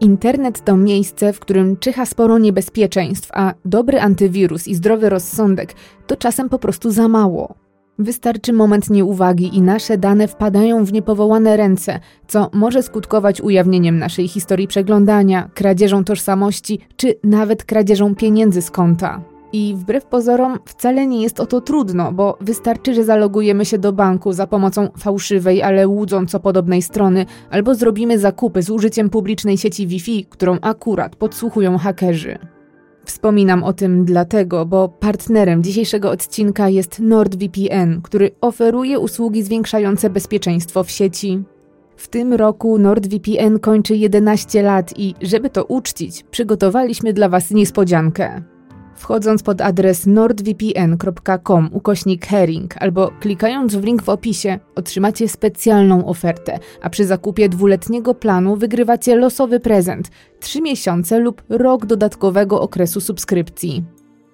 Internet to miejsce, w którym czyha sporo niebezpieczeństw, a dobry antywirus i zdrowy rozsądek to czasem po prostu za mało. Wystarczy moment nieuwagi i nasze dane wpadają w niepowołane ręce, co może skutkować ujawnieniem naszej historii przeglądania, kradzieżą tożsamości czy nawet kradzieżą pieniędzy z konta. I wbrew pozorom wcale nie jest o to trudno, bo wystarczy, że zalogujemy się do banku za pomocą fałszywej, ale łudząco podobnej strony, albo zrobimy zakupy z użyciem publicznej sieci Wi-Fi, którą akurat podsłuchują hakerzy. Wspominam o tym dlatego, bo partnerem dzisiejszego odcinka jest NordVPN, który oferuje usługi zwiększające bezpieczeństwo w sieci. W tym roku NordVPN kończy 11 lat i żeby to uczcić, przygotowaliśmy dla Was niespodziankę. Wchodząc pod adres nordvpn.com ukośnik herring albo klikając w link w opisie otrzymacie specjalną ofertę, a przy zakupie dwuletniego planu wygrywacie losowy prezent 3 miesiące lub rok dodatkowego okresu subskrypcji.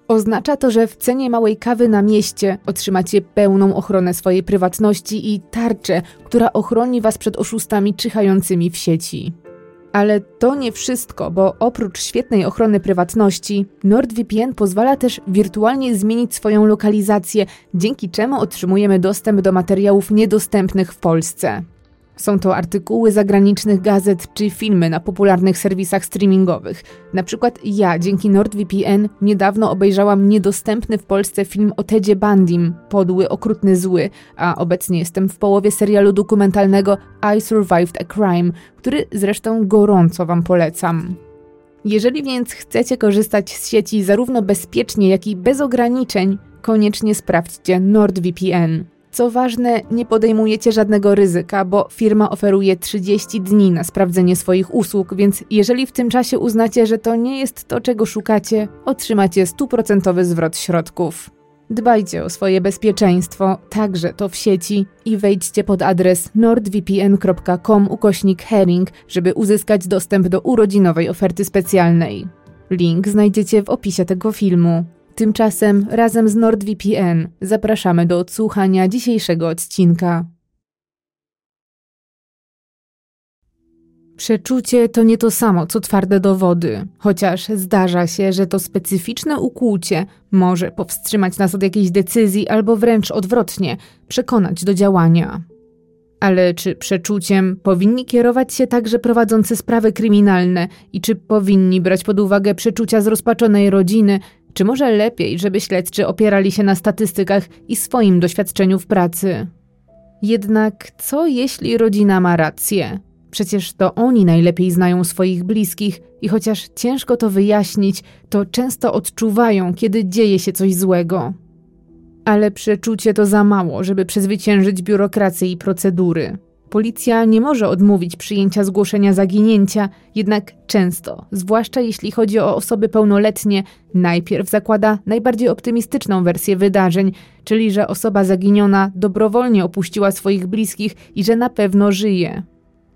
Oznacza to, że w cenie małej kawy na mieście otrzymacie pełną ochronę swojej prywatności i tarczę, która ochroni Was przed oszustami czyhającymi w sieci. Ale to nie wszystko, bo oprócz świetnej ochrony prywatności, NordVPN pozwala też wirtualnie zmienić swoją lokalizację, dzięki czemu otrzymujemy dostęp do materiałów niedostępnych w Polsce. Są to artykuły zagranicznych gazet czy filmy na popularnych serwisach streamingowych. Na przykład ja dzięki NordVPN niedawno obejrzałam niedostępny w Polsce film o Tedzie Bandim, podły, okrutny, zły, a obecnie jestem w połowie serialu dokumentalnego I Survived a Crime, który zresztą gorąco Wam polecam. Jeżeli więc chcecie korzystać z sieci zarówno bezpiecznie, jak i bez ograniczeń, koniecznie sprawdźcie NordVPN. Co ważne, nie podejmujecie żadnego ryzyka, bo firma oferuje 30 dni na sprawdzenie swoich usług, więc jeżeli w tym czasie uznacie, że to nie jest to, czego szukacie, otrzymacie stuprocentowy zwrot środków. Dbajcie o swoje bezpieczeństwo, także to w sieci i wejdźcie pod adres nordvpn.com ukośnik herring, żeby uzyskać dostęp do urodzinowej oferty specjalnej. Link znajdziecie w opisie tego filmu. Tymczasem razem z NordVPN zapraszamy do odsłuchania dzisiejszego odcinka. Przeczucie to nie to samo co twarde dowody, chociaż zdarza się, że to specyficzne ukłucie może powstrzymać nas od jakiejś decyzji albo wręcz odwrotnie przekonać do działania. Ale czy przeczuciem powinni kierować się także prowadzący sprawy kryminalne i czy powinni brać pod uwagę przeczucia zrozpaczonej rodziny, czy może lepiej, żeby śledczy opierali się na statystykach i swoim doświadczeniu w pracy? Jednak co jeśli rodzina ma rację? Przecież to oni najlepiej znają swoich bliskich i chociaż ciężko to wyjaśnić, to często odczuwają, kiedy dzieje się coś złego. Ale przeczucie to za mało, żeby przezwyciężyć biurokrację i procedury. Policja nie może odmówić przyjęcia zgłoszenia zaginięcia, jednak często, zwłaszcza jeśli chodzi o osoby pełnoletnie, najpierw zakłada najbardziej optymistyczną wersję wydarzeń, czyli że osoba zaginiona dobrowolnie opuściła swoich bliskich i że na pewno żyje.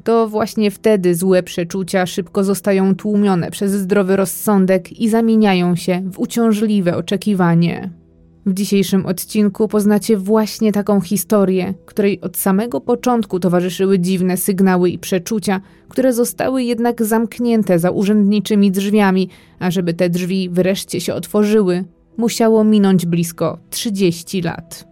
To właśnie wtedy złe przeczucia szybko zostają tłumione przez zdrowy rozsądek i zamieniają się w uciążliwe oczekiwanie. W dzisiejszym odcinku poznacie właśnie taką historię, której od samego początku towarzyszyły dziwne sygnały i przeczucia, które zostały jednak zamknięte za urzędniczymi drzwiami, a żeby te drzwi wreszcie się otworzyły, musiało minąć blisko 30 lat.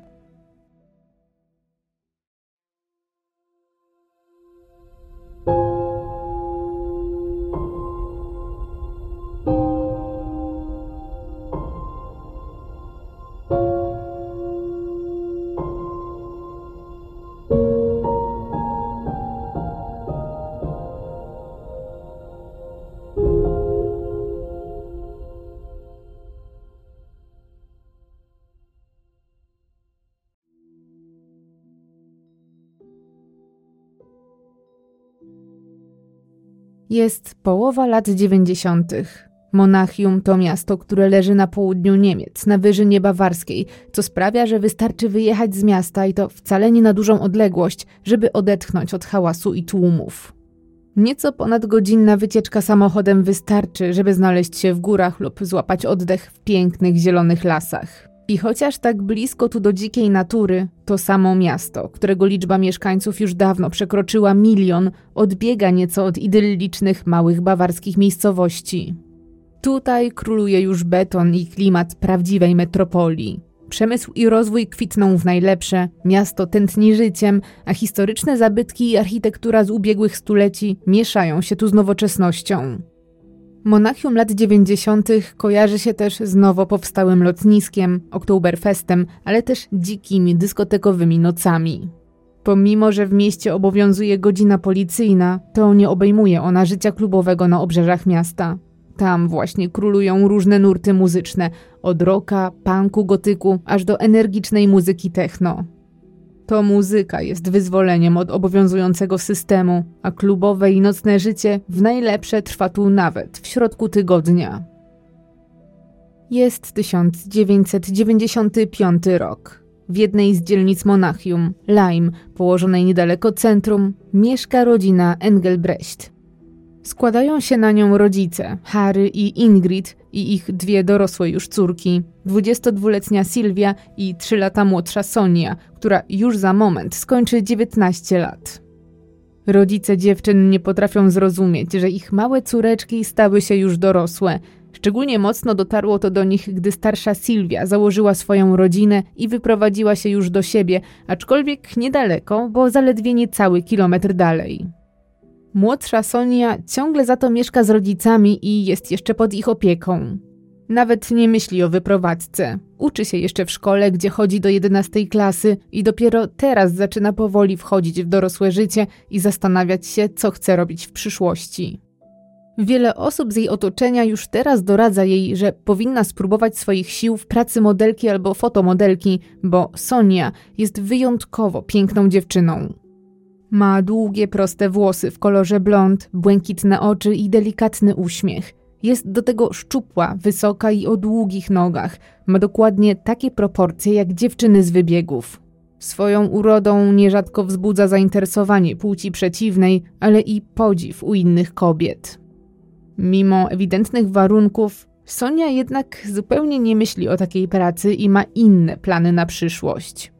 Jest połowa lat dziewięćdziesiątych. Monachium to miasto, które leży na południu Niemiec, na wyżynie bawarskiej, co sprawia, że wystarczy wyjechać z miasta i to wcale nie na dużą odległość, żeby odetchnąć od hałasu i tłumów. Nieco ponad godzinna wycieczka samochodem wystarczy, żeby znaleźć się w górach lub złapać oddech w pięknych zielonych lasach. I chociaż tak blisko tu do dzikiej natury, to samo miasto, którego liczba mieszkańców już dawno przekroczyła milion, odbiega nieco od idyllicznych małych bawarskich miejscowości. Tutaj króluje już beton i klimat prawdziwej metropolii. Przemysł i rozwój kwitną w najlepsze, miasto tętni życiem, a historyczne zabytki i architektura z ubiegłych stuleci mieszają się tu z nowoczesnością. Monachium lat 90. kojarzy się też z nowo powstałym lotniskiem, Oktoberfestem, ale też dzikimi dyskotekowymi nocami. Pomimo, że w mieście obowiązuje godzina policyjna, to nie obejmuje ona życia klubowego na obrzeżach miasta. Tam właśnie królują różne nurty muzyczne, od rocka, punku, gotyku, aż do energicznej muzyki techno. To muzyka jest wyzwoleniem od obowiązującego systemu, a klubowe i nocne życie w najlepsze trwa tu nawet w środku tygodnia. Jest 1995 rok. W jednej z dzielnic Monachium, Lime, położonej niedaleko centrum, mieszka rodzina Engelbrecht. Składają się na nią rodzice, Harry i Ingrid i ich dwie dorosłe już córki, 22-letnia Sylwia i 3 lata młodsza Sonia, która już za moment skończy 19 lat. Rodzice dziewczyn nie potrafią zrozumieć, że ich małe córeczki stały się już dorosłe. Szczególnie mocno dotarło to do nich, gdy starsza Sylwia założyła swoją rodzinę i wyprowadziła się już do siebie, aczkolwiek niedaleko, bo zaledwie niecały kilometr dalej. Młodsza Sonia ciągle za to mieszka z rodzicami i jest jeszcze pod ich opieką. Nawet nie myśli o wyprowadzce. Uczy się jeszcze w szkole, gdzie chodzi do 11 klasy i dopiero teraz zaczyna powoli wchodzić w dorosłe życie i zastanawiać się, co chce robić w przyszłości. Wiele osób z jej otoczenia już teraz doradza jej, że powinna spróbować swoich sił w pracy modelki albo fotomodelki, bo Sonia jest wyjątkowo piękną dziewczyną. Ma długie, proste włosy w kolorze blond, błękitne oczy i delikatny uśmiech. Jest do tego szczupła, wysoka i o długich nogach. Ma dokładnie takie proporcje jak dziewczyny z wybiegów. Swoją urodą nierzadko wzbudza zainteresowanie płci przeciwnej, ale i podziw u innych kobiet. Mimo ewidentnych warunków, Sonia jednak zupełnie nie myśli o takiej pracy i ma inne plany na przyszłość.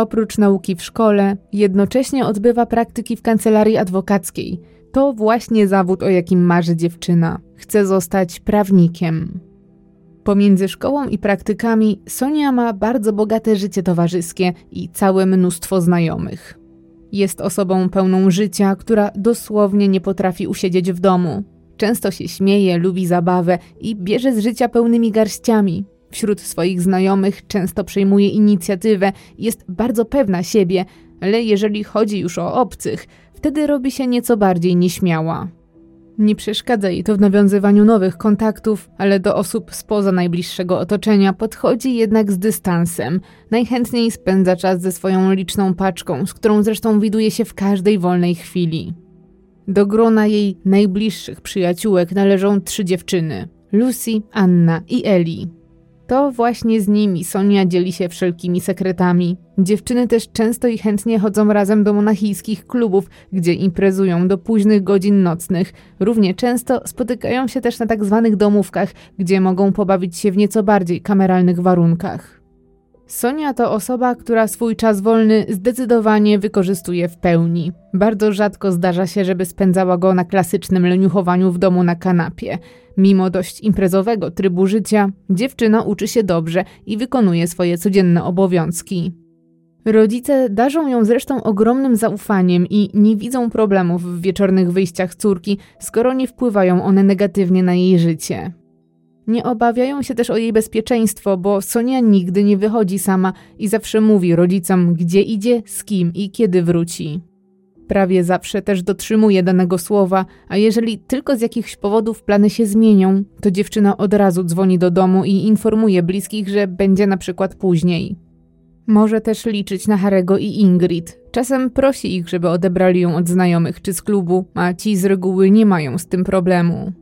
Oprócz nauki w szkole, jednocześnie odbywa praktyki w kancelarii adwokackiej. To właśnie zawód, o jakim marzy dziewczyna. Chce zostać prawnikiem. Pomiędzy szkołą i praktykami Sonia ma bardzo bogate życie towarzyskie i całe mnóstwo znajomych. Jest osobą pełną życia, która dosłownie nie potrafi usiedzieć w domu. Często się śmieje, lubi zabawę i bierze z życia pełnymi garściami. Wśród swoich znajomych często przejmuje inicjatywę jest bardzo pewna siebie, ale jeżeli chodzi już o obcych, wtedy robi się nieco bardziej nieśmiała. Nie przeszkadza jej to w nawiązywaniu nowych kontaktów, ale do osób spoza najbliższego otoczenia podchodzi jednak z dystansem. Najchętniej spędza czas ze swoją liczną paczką, z którą zresztą widuje się w każdej wolnej chwili. Do grona jej najbliższych przyjaciółek należą trzy dziewczyny: Lucy, Anna i Ellie. To właśnie z nimi Sonia dzieli się wszelkimi sekretami. Dziewczyny też często i chętnie chodzą razem do monachijskich klubów, gdzie imprezują do późnych godzin nocnych. Równie często spotykają się też na tak zwanych domówkach, gdzie mogą pobawić się w nieco bardziej kameralnych warunkach. Sonia to osoba, która swój czas wolny zdecydowanie wykorzystuje w pełni. Bardzo rzadko zdarza się, żeby spędzała go na klasycznym leniuchowaniu w domu na kanapie. Mimo dość imprezowego trybu życia, dziewczyna uczy się dobrze i wykonuje swoje codzienne obowiązki. Rodzice darzą ją zresztą ogromnym zaufaniem i nie widzą problemów w wieczornych wyjściach córki, skoro nie wpływają one negatywnie na jej życie. Nie obawiają się też o jej bezpieczeństwo, bo Sonia nigdy nie wychodzi sama i zawsze mówi rodzicom, gdzie idzie, z kim i kiedy wróci. Prawie zawsze też dotrzymuje danego słowa, a jeżeli tylko z jakichś powodów plany się zmienią, to dziewczyna od razu dzwoni do domu i informuje bliskich, że będzie na przykład później. Może też liczyć na Harego i Ingrid. Czasem prosi ich, żeby odebrali ją od znajomych czy z klubu, a ci z reguły nie mają z tym problemu.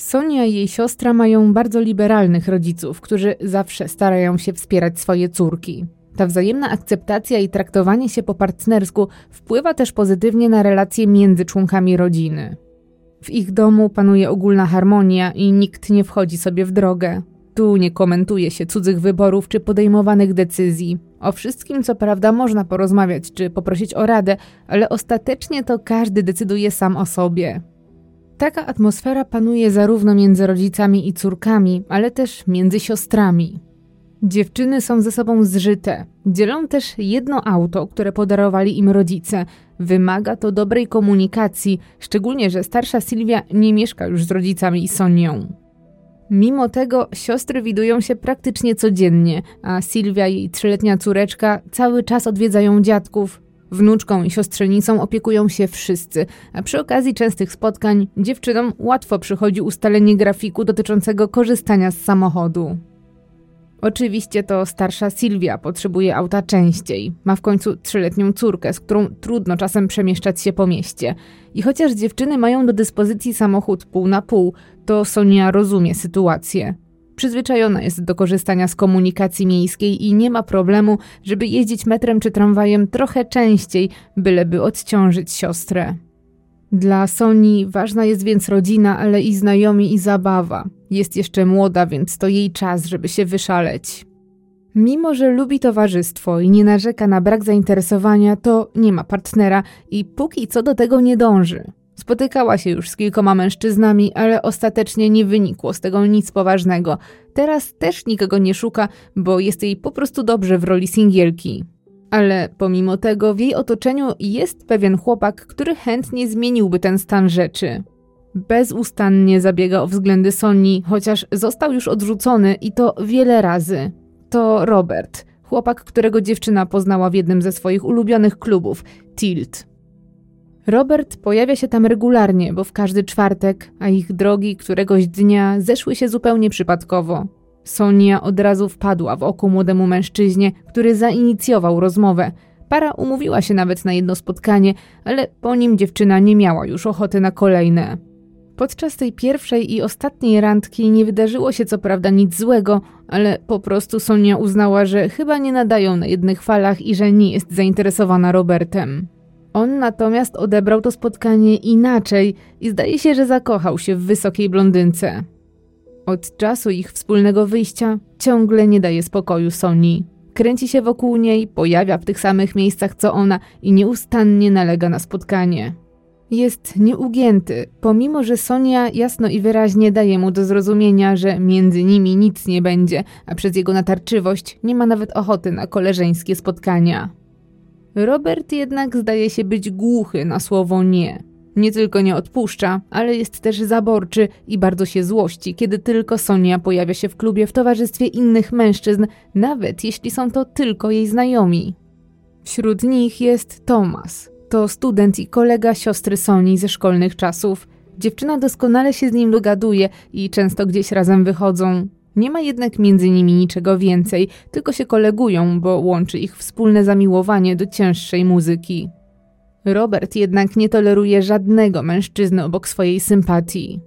Sonia i jej siostra mają bardzo liberalnych rodziców, którzy zawsze starają się wspierać swoje córki. Ta wzajemna akceptacja i traktowanie się po partnersku wpływa też pozytywnie na relacje między członkami rodziny. W ich domu panuje ogólna harmonia i nikt nie wchodzi sobie w drogę. Tu nie komentuje się cudzych wyborów czy podejmowanych decyzji. O wszystkim, co prawda, można porozmawiać czy poprosić o radę, ale ostatecznie to każdy decyduje sam o sobie. Taka atmosfera panuje zarówno między rodzicami i córkami, ale też między siostrami. Dziewczyny są ze sobą zżyte. Dzielą też jedno auto, które podarowali im rodzice. Wymaga to dobrej komunikacji, szczególnie, że starsza Sylwia nie mieszka już z rodzicami i Sonią. Mimo tego siostry widują się praktycznie codziennie, a Sylwia i trzyletnia córeczka cały czas odwiedzają dziadków. Wnuczką i siostrzenicą opiekują się wszyscy, a przy okazji częstych spotkań dziewczynom łatwo przychodzi ustalenie grafiku dotyczącego korzystania z samochodu. Oczywiście to starsza Sylwia potrzebuje auta częściej. Ma w końcu trzyletnią córkę, z którą trudno czasem przemieszczać się po mieście. I chociaż dziewczyny mają do dyspozycji samochód pół na pół, to Sonia rozumie sytuację. Przyzwyczajona jest do korzystania z komunikacji miejskiej i nie ma problemu, żeby jeździć metrem czy tramwajem trochę częściej, byleby odciążyć siostrę. Dla Soni ważna jest więc rodzina, ale i znajomi i zabawa. Jest jeszcze młoda, więc to jej czas, żeby się wyszaleć. Mimo, że lubi towarzystwo i nie narzeka na brak zainteresowania, to nie ma partnera i póki co do tego nie dąży. Spotykała się już z kilkoma mężczyznami, ale ostatecznie nie wynikło z tego nic poważnego. Teraz też nikogo nie szuka, bo jest jej po prostu dobrze w roli singielki. Ale pomimo tego w jej otoczeniu jest pewien chłopak, który chętnie zmieniłby ten stan rzeczy. Bezustannie zabiega o względy Soni, chociaż został już odrzucony i to wiele razy. To Robert, chłopak, którego dziewczyna poznała w jednym ze swoich ulubionych klubów Tilt. Robert pojawia się tam regularnie, bo w każdy czwartek, a ich drogi któregoś dnia zeszły się zupełnie przypadkowo. Sonia od razu wpadła w oko młodemu mężczyźnie, który zainicjował rozmowę. Para umówiła się nawet na jedno spotkanie, ale po nim dziewczyna nie miała już ochoty na kolejne. Podczas tej pierwszej i ostatniej randki nie wydarzyło się co prawda nic złego, ale po prostu Sonia uznała, że chyba nie nadają na jednych falach i że nie jest zainteresowana Robertem. On natomiast odebrał to spotkanie inaczej i zdaje się, że zakochał się w wysokiej blondynce. Od czasu ich wspólnego wyjścia ciągle nie daje spokoju Soni. Kręci się wokół niej, pojawia w tych samych miejscach co ona i nieustannie nalega na spotkanie. Jest nieugięty, pomimo że Sonia jasno i wyraźnie daje mu do zrozumienia, że między nimi nic nie będzie, a przez jego natarczywość nie ma nawet ochoty na koleżeńskie spotkania. Robert jednak zdaje się być głuchy na słowo nie. Nie tylko nie odpuszcza, ale jest też zaborczy i bardzo się złości, kiedy tylko Sonia pojawia się w klubie w towarzystwie innych mężczyzn, nawet jeśli są to tylko jej znajomi. Wśród nich jest Tomas. To student i kolega siostry Soni ze szkolnych czasów. Dziewczyna doskonale się z nim dogaduje i często gdzieś razem wychodzą. Nie ma jednak między nimi niczego więcej, tylko się kolegują, bo łączy ich wspólne zamiłowanie do cięższej muzyki. Robert jednak nie toleruje żadnego mężczyzny obok swojej sympatii.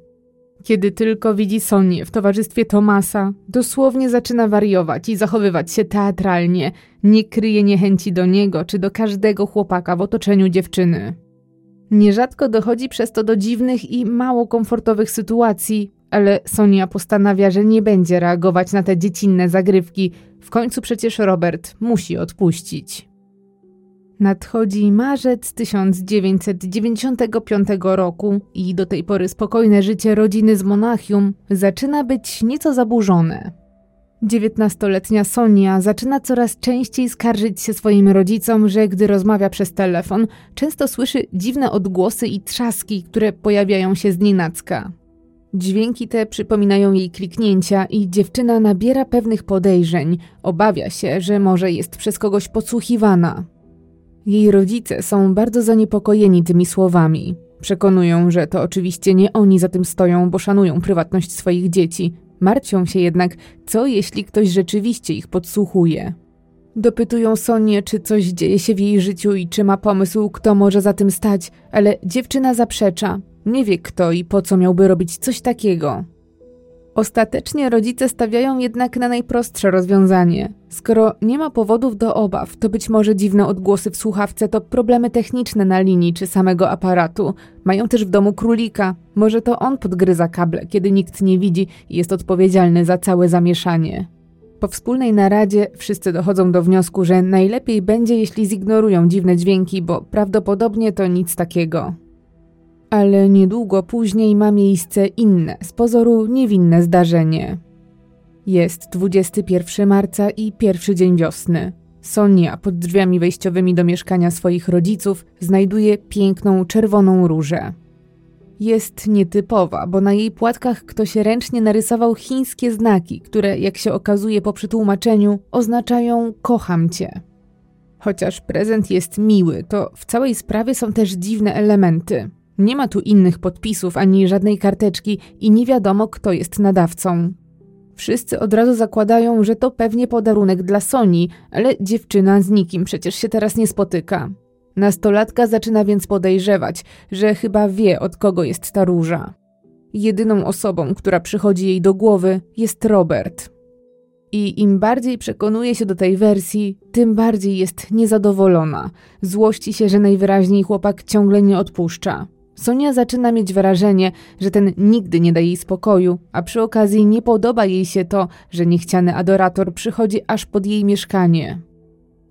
Kiedy tylko widzi Sonię w towarzystwie Tomasa, dosłownie zaczyna wariować i zachowywać się teatralnie, nie kryje niechęci do niego czy do każdego chłopaka w otoczeniu dziewczyny. Nierzadko dochodzi przez to do dziwnych i mało komfortowych sytuacji, ale Sonia postanawia, że nie będzie reagować na te dziecinne zagrywki. W końcu przecież Robert musi odpuścić. Nadchodzi marzec 1995 roku i do tej pory spokojne życie rodziny z Monachium zaczyna być nieco zaburzone. Dziewiętnastoletnia Sonia zaczyna coraz częściej skarżyć się swoim rodzicom, że gdy rozmawia przez telefon, często słyszy dziwne odgłosy i trzaski, które pojawiają się z nienacka. Dźwięki te przypominają jej kliknięcia i dziewczyna nabiera pewnych podejrzeń. Obawia się, że może jest przez kogoś podsłuchiwana. Jej rodzice są bardzo zaniepokojeni tymi słowami. Przekonują, że to oczywiście nie oni za tym stoją, bo szanują prywatność swoich dzieci. Martwią się jednak, co jeśli ktoś rzeczywiście ich podsłuchuje. Dopytują Sonię, czy coś dzieje się w jej życiu i czy ma pomysł, kto może za tym stać, ale dziewczyna zaprzecza. Nie wie kto i po co miałby robić coś takiego. Ostatecznie rodzice stawiają jednak na najprostsze rozwiązanie. Skoro nie ma powodów do obaw, to być może dziwne odgłosy w słuchawce to problemy techniczne na linii czy samego aparatu. Mają też w domu królika. Może to on podgryza kable, kiedy nikt nie widzi i jest odpowiedzialny za całe zamieszanie. Po wspólnej naradzie wszyscy dochodzą do wniosku, że najlepiej będzie, jeśli zignorują dziwne dźwięki, bo prawdopodobnie to nic takiego. Ale niedługo później ma miejsce inne, z pozoru niewinne zdarzenie. Jest 21 marca i pierwszy dzień wiosny. Sonia pod drzwiami wejściowymi do mieszkania swoich rodziców znajduje piękną czerwoną różę. Jest nietypowa, bo na jej płatkach ktoś ręcznie narysował chińskie znaki, które, jak się okazuje po przetłumaczeniu, oznaczają kocham cię. Chociaż prezent jest miły, to w całej sprawie są też dziwne elementy. Nie ma tu innych podpisów ani żadnej karteczki i nie wiadomo, kto jest nadawcą. Wszyscy od razu zakładają, że to pewnie podarunek dla Soni, ale dziewczyna z nikim przecież się teraz nie spotyka. Nastolatka zaczyna więc podejrzewać, że chyba wie od kogo jest ta róża. Jedyną osobą, która przychodzi jej do głowy, jest Robert. I im bardziej przekonuje się do tej wersji, tym bardziej jest niezadowolona. Złości się, że najwyraźniej chłopak ciągle nie odpuszcza. Sonia zaczyna mieć wrażenie, że ten nigdy nie da jej spokoju, a przy okazji nie podoba jej się to, że niechciany adorator przychodzi aż pod jej mieszkanie.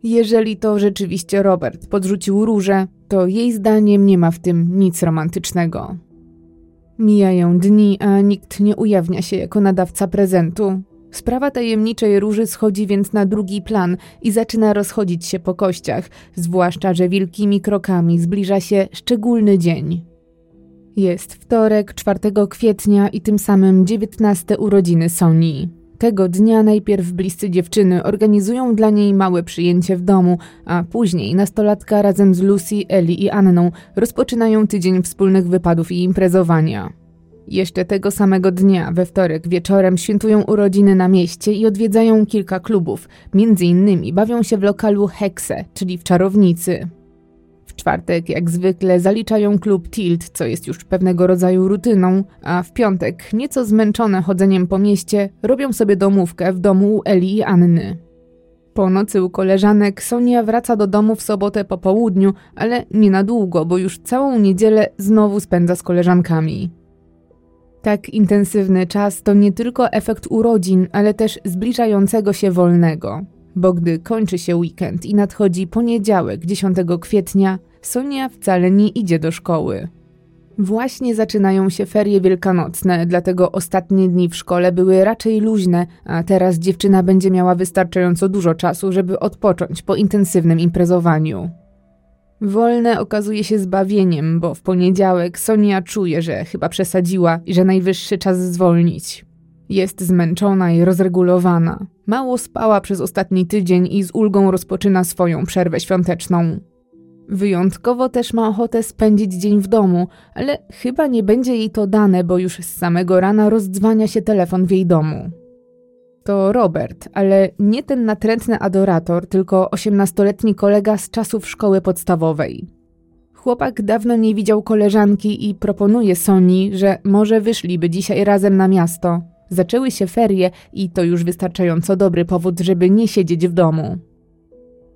Jeżeli to rzeczywiście Robert podrzucił różę, to jej zdaniem nie ma w tym nic romantycznego. Mijają dni, a nikt nie ujawnia się jako nadawca prezentu. Sprawa tajemniczej róży schodzi więc na drugi plan i zaczyna rozchodzić się po kościach, zwłaszcza, że wielkimi krokami zbliża się szczególny dzień. Jest wtorek, 4 kwietnia i tym samym 19 urodziny Soni. Tego dnia najpierw bliscy dziewczyny organizują dla niej małe przyjęcie w domu, a później nastolatka razem z Lucy, Eli i Anną rozpoczynają tydzień wspólnych wypadów i imprezowania. Jeszcze tego samego dnia, we wtorek wieczorem, świętują urodziny na mieście i odwiedzają kilka klubów. Między innymi bawią się w lokalu Hexe, czyli w czarownicy. W czwartek, jak zwykle, zaliczają klub Tilt, co jest już pewnego rodzaju rutyną, a w piątek, nieco zmęczone chodzeniem po mieście, robią sobie domówkę w domu u Eli i Anny. Po nocy u koleżanek Sonia wraca do domu w sobotę po południu, ale nie na długo, bo już całą niedzielę znowu spędza z koleżankami. Tak intensywny czas to nie tylko efekt urodzin, ale też zbliżającego się wolnego. Bo gdy kończy się weekend i nadchodzi poniedziałek 10 kwietnia, Sonia wcale nie idzie do szkoły. Właśnie zaczynają się ferie wielkanocne, dlatego ostatnie dni w szkole były raczej luźne, a teraz dziewczyna będzie miała wystarczająco dużo czasu, żeby odpocząć po intensywnym imprezowaniu. Wolne okazuje się zbawieniem, bo w poniedziałek Sonia czuje, że chyba przesadziła i że najwyższy czas zwolnić. Jest zmęczona i rozregulowana. Mało spała przez ostatni tydzień i z ulgą rozpoczyna swoją przerwę świąteczną. Wyjątkowo też ma ochotę spędzić dzień w domu, ale chyba nie będzie jej to dane, bo już z samego rana rozdzwania się telefon w jej domu. To Robert, ale nie ten natrętny adorator, tylko osiemnastoletni kolega z czasów szkoły podstawowej. Chłopak dawno nie widział koleżanki i proponuje Soni, że może wyszliby dzisiaj razem na miasto. Zaczęły się ferie i to już wystarczająco dobry powód, żeby nie siedzieć w domu.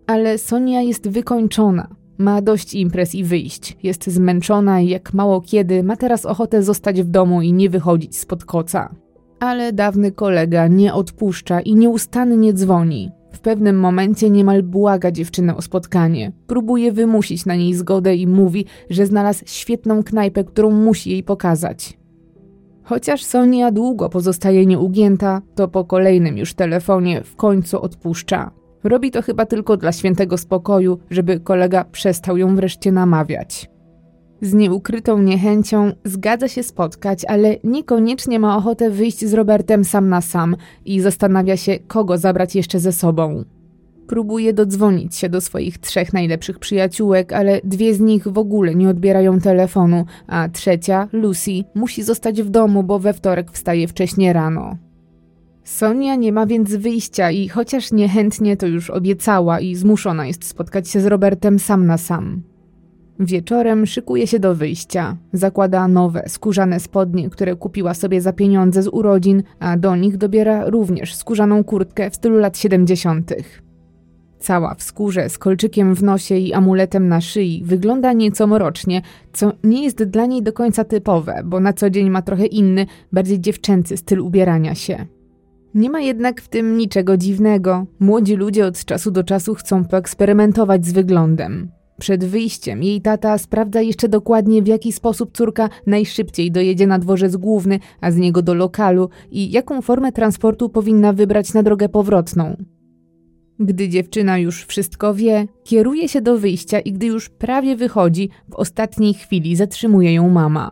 Ale Sonia jest wykończona. Ma dość imprez i wyjść. Jest zmęczona i jak mało kiedy ma teraz ochotę zostać w domu i nie wychodzić spod koca. Ale dawny kolega nie odpuszcza i nieustannie dzwoni. W pewnym momencie niemal błaga dziewczynę o spotkanie. Próbuje wymusić na niej zgodę i mówi, że znalazł świetną knajpę, którą musi jej pokazać. Chociaż Sonia długo pozostaje nieugięta, to po kolejnym już telefonie w końcu odpuszcza. Robi to chyba tylko dla świętego spokoju, żeby kolega przestał ją wreszcie namawiać. Z nieukrytą niechęcią zgadza się spotkać, ale niekoniecznie ma ochotę wyjść z Robertem sam na sam i zastanawia się, kogo zabrać jeszcze ze sobą. Próbuje dodzwonić się do swoich trzech najlepszych przyjaciółek, ale dwie z nich w ogóle nie odbierają telefonu, a trzecia, Lucy, musi zostać w domu, bo we wtorek wstaje wcześnie rano. Sonia nie ma więc wyjścia i chociaż niechętnie to już obiecała i zmuszona jest spotkać się z Robertem sam na sam. Wieczorem szykuje się do wyjścia. Zakłada nowe, skórzane spodnie, które kupiła sobie za pieniądze z urodzin, a do nich dobiera również skórzaną kurtkę w stylu lat 70. Cała w skórze, z kolczykiem w nosie i amuletem na szyi, wygląda nieco mrocznie, co nie jest dla niej do końca typowe, bo na co dzień ma trochę inny, bardziej dziewczęcy styl ubierania się. Nie ma jednak w tym niczego dziwnego. Młodzi ludzie od czasu do czasu chcą poeksperymentować z wyglądem. Przed wyjściem jej tata sprawdza jeszcze dokładnie, w jaki sposób córka najszybciej dojedzie na dworzec główny, a z niego do lokalu i jaką formę transportu powinna wybrać na drogę powrotną. Gdy dziewczyna już wszystko wie, kieruje się do wyjścia i gdy już prawie wychodzi, w ostatniej chwili zatrzymuje ją mama.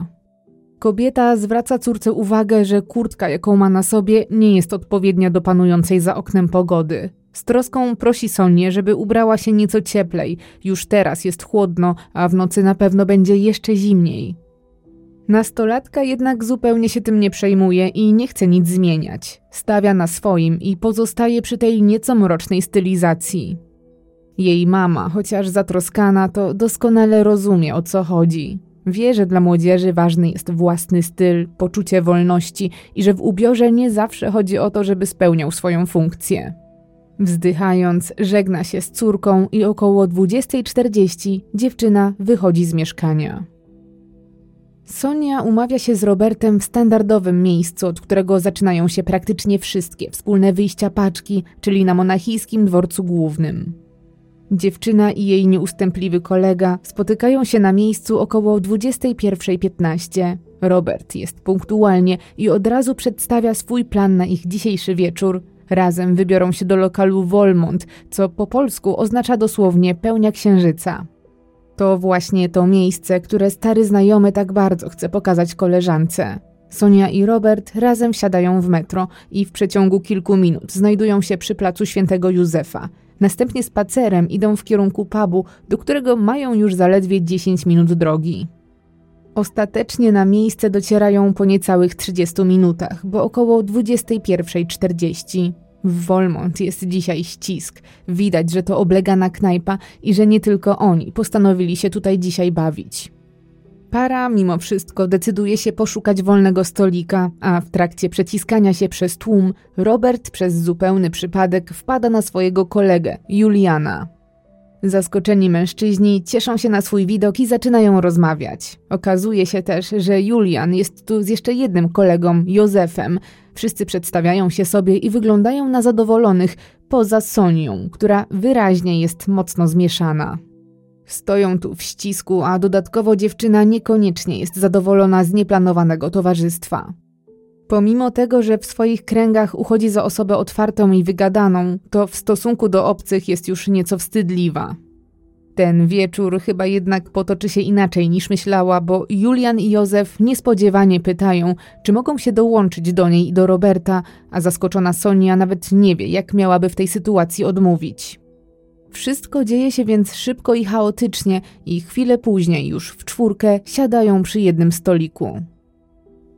Kobieta zwraca córce uwagę, że kurtka, jaką ma na sobie, nie jest odpowiednia do panującej za oknem pogody. Z troską prosi Sonię, żeby ubrała się nieco cieplej. Już teraz jest chłodno, a w nocy na pewno będzie jeszcze zimniej. Nastolatka jednak zupełnie się tym nie przejmuje i nie chce nic zmieniać. Stawia na swoim i pozostaje przy tej nieco mrocznej stylizacji. Jej mama, chociaż zatroskana, to doskonale rozumie o co chodzi. Wie, że dla młodzieży ważny jest własny styl, poczucie wolności i że w ubiorze nie zawsze chodzi o to, żeby spełniał swoją funkcję. Wzdychając, żegna się z córką i około 20.40 dziewczyna wychodzi z mieszkania. Sonia umawia się z Robertem w standardowym miejscu, od którego zaczynają się praktycznie wszystkie wspólne wyjścia paczki, czyli na monachijskim dworcu głównym. Dziewczyna i jej nieustępliwy kolega spotykają się na miejscu około 21.15. Robert jest punktualnie i od razu przedstawia swój plan na ich dzisiejszy wieczór. Razem wybiorą się do lokalu Wolmont, co po polsku oznacza dosłownie pełnia księżyca. To właśnie to miejsce, które stary znajomy tak bardzo chce pokazać koleżance. Sonia i Robert razem wsiadają w metro i w przeciągu kilku minut znajdują się przy placu Świętego Józefa. Następnie spacerem idą w kierunku pubu, do którego mają już zaledwie 10 minut drogi. Ostatecznie na miejsce docierają po niecałych 30 minutach, bo około 21.40. W Wolmont jest dzisiaj ścisk. Widać, że to oblegana knajpa i że nie tylko oni postanowili się tutaj dzisiaj bawić. Para mimo wszystko decyduje się poszukać wolnego stolika, a w trakcie przeciskania się przez tłum Robert przez zupełny przypadek wpada na swojego kolegę, Juliana. Zaskoczeni mężczyźni cieszą się na swój widok i zaczynają rozmawiać. Okazuje się też, że Julian jest tu z jeszcze jednym kolegą, Józefem. Wszyscy przedstawiają się sobie i wyglądają na zadowolonych, poza Sonią, która wyraźnie jest mocno zmieszana. Stoją tu w ścisku, a dodatkowo dziewczyna niekoniecznie jest zadowolona z nieplanowanego towarzystwa. Pomimo tego, że w swoich kręgach uchodzi za osobę otwartą i wygadaną, to w stosunku do obcych jest już nieco wstydliwa. Ten wieczór chyba jednak potoczy się inaczej niż myślała, bo Julian i Józef niespodziewanie pytają, czy mogą się dołączyć do niej i do Roberta, a zaskoczona Sonia nawet nie wie, jak miałaby w tej sytuacji odmówić. Wszystko dzieje się więc szybko i chaotycznie, i chwilę później, już w czwórkę, siadają przy jednym stoliku.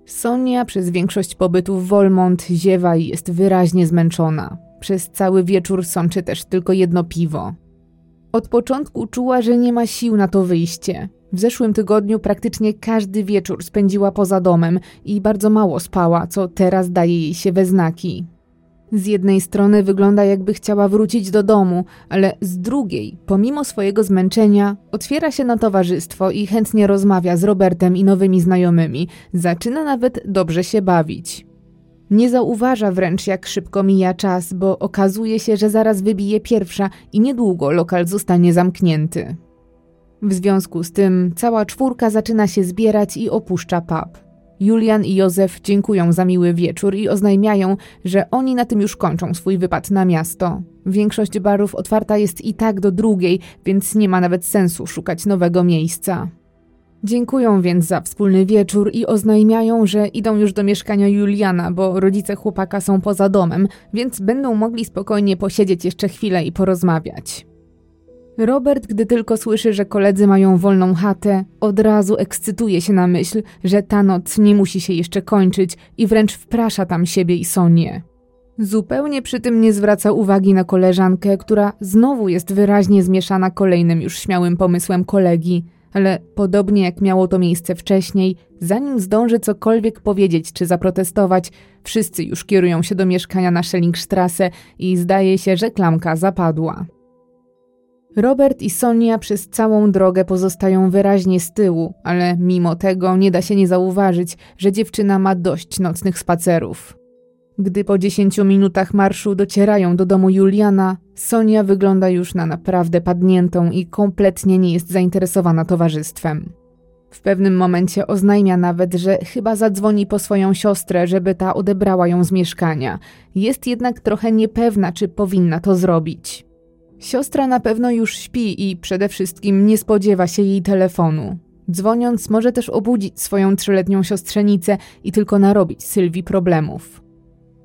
Sonia przez większość pobytu w Wolmont ziewa i jest wyraźnie zmęczona. Przez cały wieczór sączy też tylko jedno piwo. Od początku czuła, że nie ma sił na to wyjście. W zeszłym tygodniu praktycznie każdy wieczór spędziła poza domem i bardzo mało spała, co teraz daje jej się we znaki. Z jednej strony wygląda jakby chciała wrócić do domu, ale z drugiej, pomimo swojego zmęczenia, otwiera się na towarzystwo i chętnie rozmawia z Robertem i nowymi znajomymi. Zaczyna nawet dobrze się bawić. Nie zauważa wręcz, jak szybko mija czas, bo okazuje się, że zaraz wybije pierwsza i niedługo lokal zostanie zamknięty. W związku z tym cała czwórka zaczyna się zbierać i opuszcza pub. Julian i Józef dziękują za miły wieczór i oznajmiają, że oni na tym już kończą swój wypad na miasto. Większość barów otwarta jest i tak do drugiej, więc nie ma nawet sensu szukać nowego miejsca. Dziękują więc za wspólny wieczór i oznajmiają, że idą już do mieszkania Juliana, bo rodzice chłopaka są poza domem, więc będą mogli spokojnie posiedzieć jeszcze chwilę i porozmawiać. Robert, gdy tylko słyszy, że koledzy mają wolną chatę, od razu ekscytuje się na myśl, że ta noc nie musi się jeszcze kończyć i wręcz wprasza tam siebie i Sonię. Zupełnie przy tym nie zwraca uwagi na koleżankę, która znowu jest wyraźnie zmieszana kolejnym już śmiałym pomysłem kolegi. ale podobnie jak miało to miejsce wcześniej, zanim zdąży cokolwiek powiedzieć czy zaprotestować, wszyscy już kierują się do mieszkania na Schellingstrasse i zdaje się, że klamka zapadła. Robert i Sonia przez całą drogę pozostają wyraźnie z tyłu, ale mimo tego nie da się nie zauważyć, że dziewczyna ma dość nocnych spacerów. Gdy po dziesięciu minutach marszu docierają do domu Juliana, Sonia wygląda już na naprawdę padniętą i kompletnie nie jest zainteresowana towarzystwem. W pewnym momencie oznajmia nawet, że chyba zadzwoni po swoją siostrę, żeby ta odebrała ją z mieszkania. Jest jednak trochę niepewna, czy powinna to zrobić. Siostra na pewno już śpi i przede wszystkim nie spodziewa się jej telefonu. Dzwoniąc, może też obudzić swoją trzyletnią siostrzenicę i tylko narobić Sylwii problemów.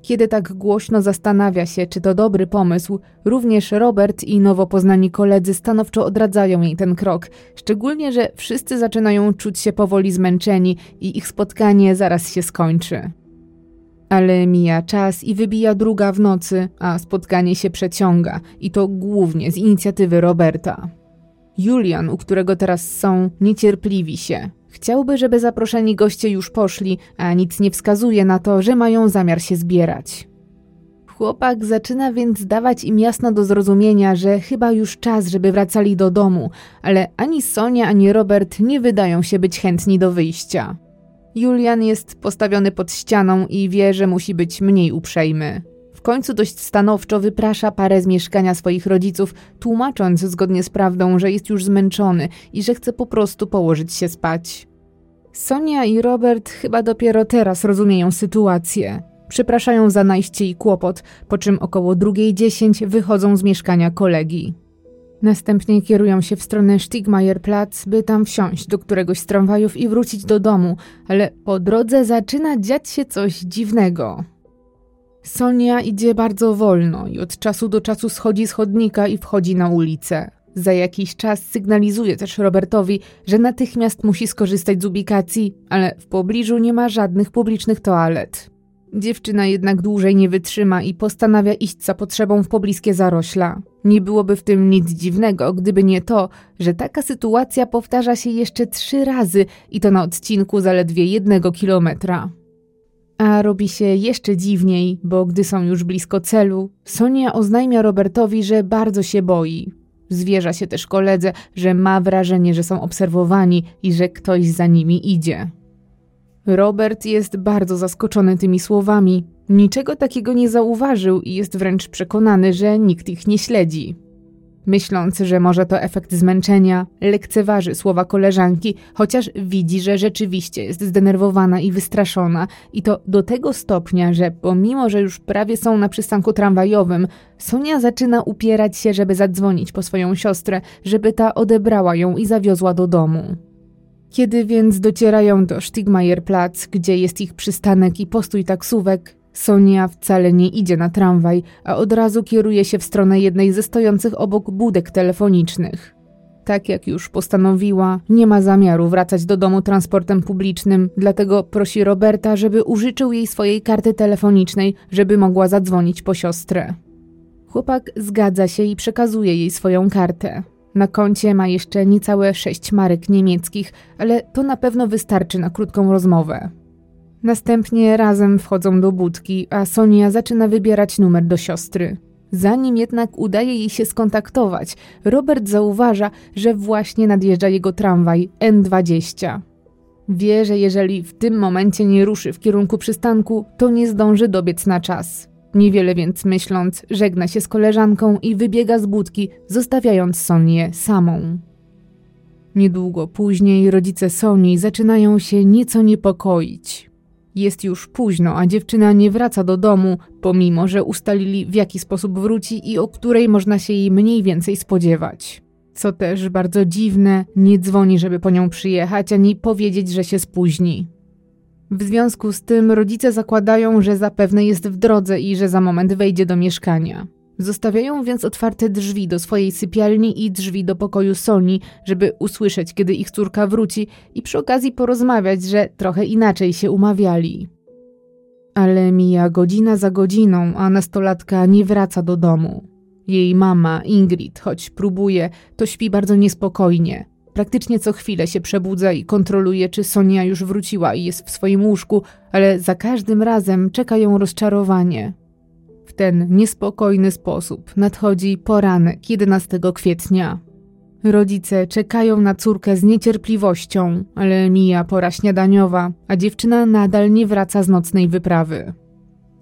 Kiedy tak głośno zastanawia się, czy to dobry pomysł, również Robert i nowo poznani koledzy stanowczo odradzają jej ten krok, szczególnie, że wszyscy zaczynają czuć się powoli zmęczeni i ich spotkanie zaraz się skończy. Ale mija czas i wybija druga w nocy, a spotkanie się przeciąga i to głównie z inicjatywy Roberta. Julian, u którego teraz są, niecierpliwi się. Chciałby, żeby zaproszeni goście już poszli, a nic nie wskazuje na to, że mają zamiar się zbierać. Chłopak zaczyna więc dawać im jasno do zrozumienia, że chyba już czas, żeby wracali do domu, ale ani Sonia, ani Robert nie wydają się być chętni do wyjścia. Julian jest postawiony pod ścianą i wie, że musi być mniej uprzejmy. W końcu dość stanowczo wyprasza parę z mieszkania swoich rodziców, tłumacząc zgodnie z prawdą, że jest już zmęczony i że chce po prostu położyć się spać. Sonia i Robert chyba dopiero teraz rozumieją sytuację. Przepraszają za najście i kłopot, po czym około drugiej dziesięć wychodzą z mieszkania kolegi. Następnie kierują się w stronę Stigmayerplatz, by tam wsiąść do któregoś z tramwajów i wrócić do domu, ale po drodze zaczyna dziać się coś dziwnego. Sonia idzie bardzo wolno i od czasu do czasu schodzi z chodnika i wchodzi na ulicę. Za jakiś czas sygnalizuje też Robertowi, że natychmiast musi skorzystać z ubikacji, ale w pobliżu nie ma żadnych publicznych toalet. Dziewczyna jednak dłużej nie wytrzyma i postanawia iść za potrzebą w pobliskie zarośla. Nie byłoby w tym nic dziwnego, gdyby nie to, że taka sytuacja powtarza się jeszcze trzy razy i to na odcinku zaledwie jednego kilometra. A robi się jeszcze dziwniej, bo gdy są już blisko celu, Sonia oznajmia Robertowi, że bardzo się boi. Zwierza się też koledze, że ma wrażenie, że są obserwowani i że ktoś za nimi idzie. Robert jest bardzo zaskoczony tymi słowami. Niczego takiego nie zauważył i jest wręcz przekonany, że nikt ich nie śledzi. Myśląc, że może to efekt zmęczenia, lekceważy słowa koleżanki, chociaż widzi, że rzeczywiście jest zdenerwowana i wystraszona, i to do tego stopnia, że pomimo, że już prawie są na przystanku tramwajowym, Sonia zaczyna upierać się, żeby zadzwonić po swoją siostrę, żeby ta odebrała ją i zawiozła do domu. Kiedy więc docierają do Stigmayerplatz, gdzie jest ich przystanek i postój taksówek, Sonia wcale nie idzie na tramwaj, a od razu kieruje się w stronę jednej ze stojących obok budek telefonicznych. Tak jak już postanowiła, nie ma zamiaru wracać do domu transportem publicznym, dlatego prosi Roberta, żeby użyczył jej swojej karty telefonicznej, żeby mogła zadzwonić po siostrę. Chłopak zgadza się i przekazuje jej swoją kartę. Na koncie ma jeszcze niecałe sześć marek niemieckich, ale to na pewno wystarczy na krótką rozmowę. Następnie razem wchodzą do budki, a Sonia zaczyna wybierać numer do siostry. Zanim jednak udaje jej się skontaktować, Robert zauważa, że właśnie nadjeżdża jego tramwaj N20. Wie, że jeżeli w tym momencie nie ruszy w kierunku przystanku, to nie zdąży dobiec na czas. Niewiele więc myśląc, żegna się z koleżanką i wybiega z budki, zostawiając Sonię samą. Niedługo później rodzice Soni zaczynają się nieco niepokoić. Jest już późno, a dziewczyna nie wraca do domu, pomimo że ustalili w jaki sposób wróci i o której można się jej mniej więcej spodziewać. Co też bardzo dziwne, nie dzwoni, żeby po nią przyjechać, ani powiedzieć, że się spóźni. W związku z tym rodzice zakładają, że zapewne jest w drodze i że za moment wejdzie do mieszkania. Zostawiają więc otwarte drzwi do swojej sypialni i drzwi do pokoju Soni, żeby usłyszeć, kiedy ich córka wróci i przy okazji porozmawiać, że trochę inaczej się umawiali. Ale mija godzina za godziną, a nastolatka nie wraca do domu. Jej mama, Ingrid, choć próbuje, to śpi bardzo niespokojnie. Praktycznie co chwilę się przebudza i kontroluje, czy Sonia już wróciła i jest w swoim łóżku, ale za każdym razem czeka ją rozczarowanie. W ten niespokojny sposób nadchodzi poranek 11 kwietnia. Rodzice czekają na córkę z niecierpliwością, ale mija pora śniadaniowa, a dziewczyna nadal nie wraca z nocnej wyprawy.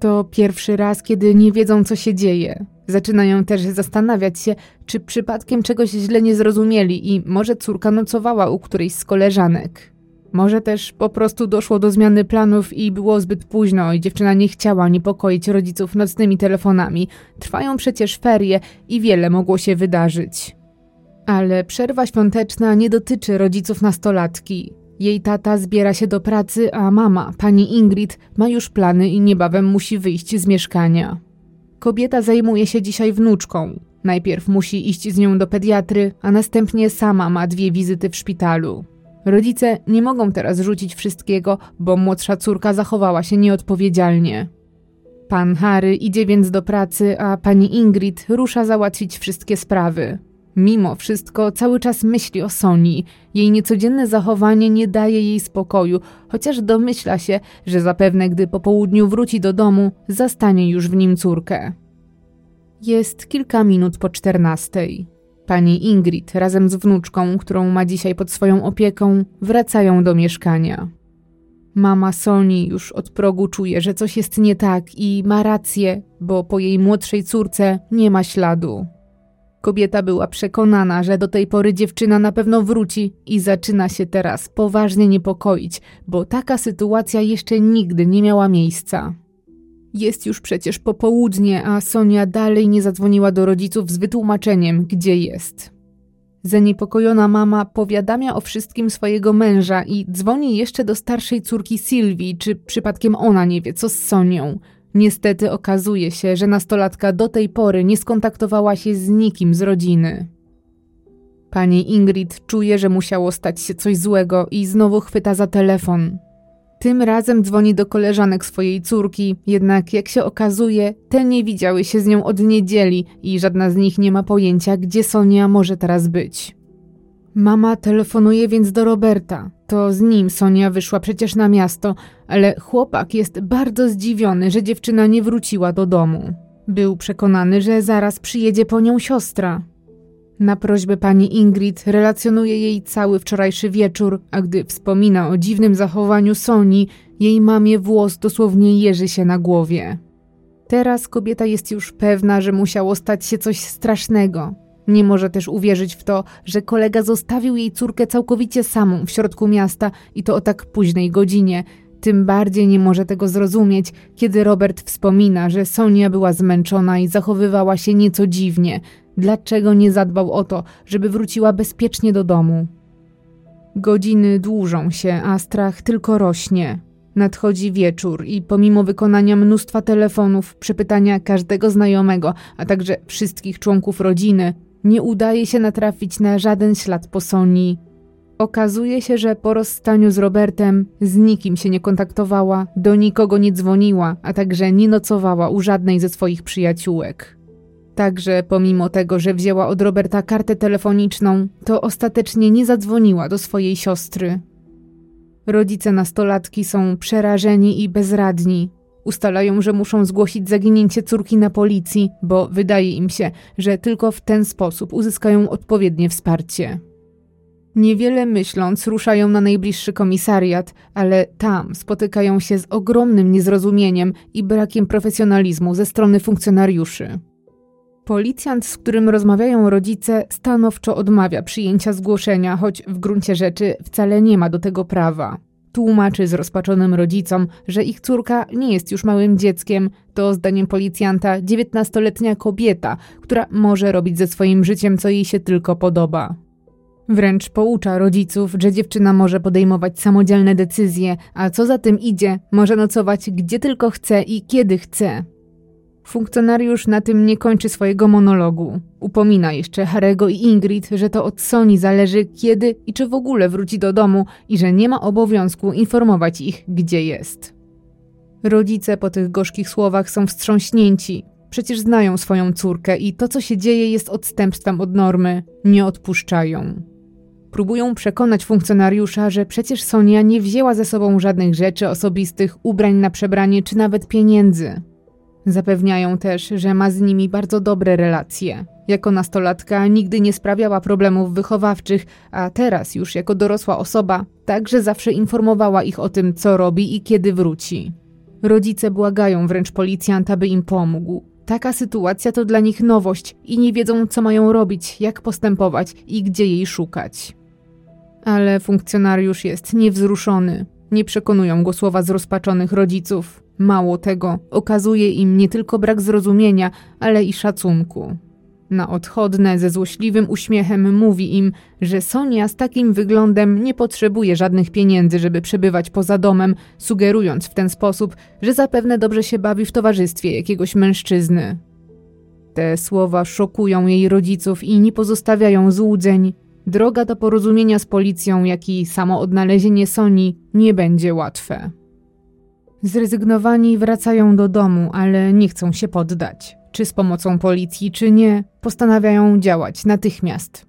To pierwszy raz, kiedy nie wiedzą, co się dzieje. Zaczynają też zastanawiać się, czy przypadkiem czegoś źle nie zrozumieli i może córka nocowała u którejś z koleżanek. Może też po prostu doszło do zmiany planów i było zbyt późno i dziewczyna nie chciała niepokoić rodziców nocnymi telefonami. Trwają przecież ferie i wiele mogło się wydarzyć. Ale przerwa świąteczna nie dotyczy rodziców nastolatki. Jej tata zbiera się do pracy, a mama, pani Ingrid, ma już plany i niebawem musi wyjść z mieszkania. Kobieta zajmuje się dzisiaj wnuczką. Najpierw musi iść z nią do pediatry, a następnie sama ma dwie wizyty w szpitalu. Rodzice nie mogą teraz rzucić wszystkiego, bo młodsza córka zachowała się nieodpowiedzialnie. Pan Harry idzie więc do pracy, a pani Ingrid rusza załatwić wszystkie sprawy. Mimo wszystko cały czas myśli o Soni. Jej niecodzienne zachowanie nie daje jej spokoju, chociaż domyśla się, że zapewne gdy po południu wróci do domu, zastanie już w nim córkę. Jest kilka minut po czternastej. Pani Ingrid razem z wnuczką, którą ma dzisiaj pod swoją opieką, wracają do mieszkania. Mama Soni już od progu czuje, że coś jest nie tak i ma rację, bo po jej młodszej córce nie ma śladu. Kobieta była przekonana, że do tej pory dziewczyna na pewno wróci i zaczyna się teraz poważnie niepokoić, bo taka sytuacja jeszcze nigdy nie miała miejsca. Jest już przecież popołudnie, a Sonia dalej nie zadzwoniła do rodziców z wytłumaczeniem, gdzie jest. Zaniepokojona mama powiadamia o wszystkim swojego męża i dzwoni jeszcze do starszej córki Sylwii, czy przypadkiem ona nie wie, co z Sonią. Niestety okazuje się, że nastolatka do tej pory nie skontaktowała się z nikim z rodziny. Pani Ingrid czuje, że musiało stać się coś złego i znowu chwyta za telefon. Tym razem dzwoni do koleżanek swojej córki, jednak jak się okazuje, te nie widziały się z nią od niedzieli i żadna z nich nie ma pojęcia, gdzie Sonia może teraz być. Mama telefonuje więc do Roberta. To z nim Sonia wyszła przecież na miasto, ale chłopak jest bardzo zdziwiony, że dziewczyna nie wróciła do domu. Był przekonany, że zaraz przyjedzie po nią siostra. Na prośbę pani Ingrid relacjonuje jej cały wczorajszy wieczór, a gdy wspomina o dziwnym zachowaniu Soni, jej mamie włos dosłownie jeży się na głowie. Teraz kobieta jest już pewna, że musiało stać się coś strasznego. Nie może też uwierzyć w to, że kolega zostawił jej córkę całkowicie samą w środku miasta i to o tak późnej godzinie. Tym bardziej nie może tego zrozumieć, kiedy Robert wspomina, że Sonia była zmęczona i zachowywała się nieco dziwnie. Dlaczego nie zadbał o to, żeby wróciła bezpiecznie do domu? Godziny dłużą się, a strach tylko rośnie. Nadchodzi wieczór i pomimo wykonania mnóstwa telefonów, przepytania każdego znajomego, a także wszystkich członków rodziny, nie udaje się natrafić na żaden ślad po Sonii. Okazuje się, że po rozstaniu z Robertem z nikim się nie kontaktowała, do nikogo nie dzwoniła, a także nie nocowała u żadnej ze swoich przyjaciółek. Także pomimo tego, że wzięła od Roberta kartę telefoniczną, to ostatecznie nie zadzwoniła do swojej siostry. Rodzice nastolatki są przerażeni i bezradni. Ustalają, że muszą zgłosić zaginięcie córki na policji, bo wydaje im się, że tylko w ten sposób uzyskają odpowiednie wsparcie. Niewiele myśląc, ruszają na najbliższy komisariat, ale tam spotykają się z ogromnym niezrozumieniem i brakiem profesjonalizmu ze strony funkcjonariuszy. Policjant, z którym rozmawiają rodzice, stanowczo odmawia przyjęcia zgłoszenia, choć w gruncie rzeczy wcale nie ma do tego prawa. Tłumaczy zrozpaczonym rodzicom, że ich córka nie jest już małym dzieckiem, to zdaniem policjanta dziewiętnastoletnia kobieta, która może robić ze swoim życiem co jej się tylko podoba. Wręcz poucza rodziców, że dziewczyna może podejmować samodzielne decyzje, a co za tym idzie, może nocować gdzie tylko chce i kiedy chce. Funkcjonariusz na tym nie kończy swojego monologu. Upomina jeszcze Harego i Ingrid, że to od Soni zależy, kiedy i czy w ogóle wróci do domu i że nie ma obowiązku informować ich, gdzie jest. Rodzice po tych gorzkich słowach są wstrząśnięci. Przecież znają swoją córkę i to, co się dzieje, jest odstępstwem od normy. Nie odpuszczają. Próbują przekonać funkcjonariusza, że przecież Sonia nie wzięła ze sobą żadnych rzeczy osobistych, ubrań na przebranie czy nawet pieniędzy. Zapewniają też, że ma z nimi bardzo dobre relacje. Jako nastolatka nigdy nie sprawiała problemów wychowawczych, a teraz już jako dorosła osoba także zawsze informowała ich o tym, co robi i kiedy wróci. Rodzice błagają wręcz policjanta, by im pomógł. Taka sytuacja to dla nich nowość i nie wiedzą, co mają robić, jak postępować i gdzie jej szukać. Ale funkcjonariusz jest niewzruszony. Nie przekonują go słowa zrozpaczonych rodziców. Mało tego, okazuje im nie tylko brak zrozumienia, ale i szacunku. Na odchodne ze złośliwym uśmiechem mówi im, że Sonia z takim wyglądem nie potrzebuje żadnych pieniędzy, żeby przebywać poza domem, sugerując w ten sposób, że zapewne dobrze się bawi w towarzystwie jakiegoś mężczyzny. Te słowa szokują jej rodziców i nie pozostawiają złudzeń. Droga do porozumienia z policją, jak i samo odnalezienie Soni nie będzie łatwe. Zrezygnowani wracają do domu, ale nie chcą się poddać. Czy z pomocą policji, czy nie, postanawiają działać natychmiast.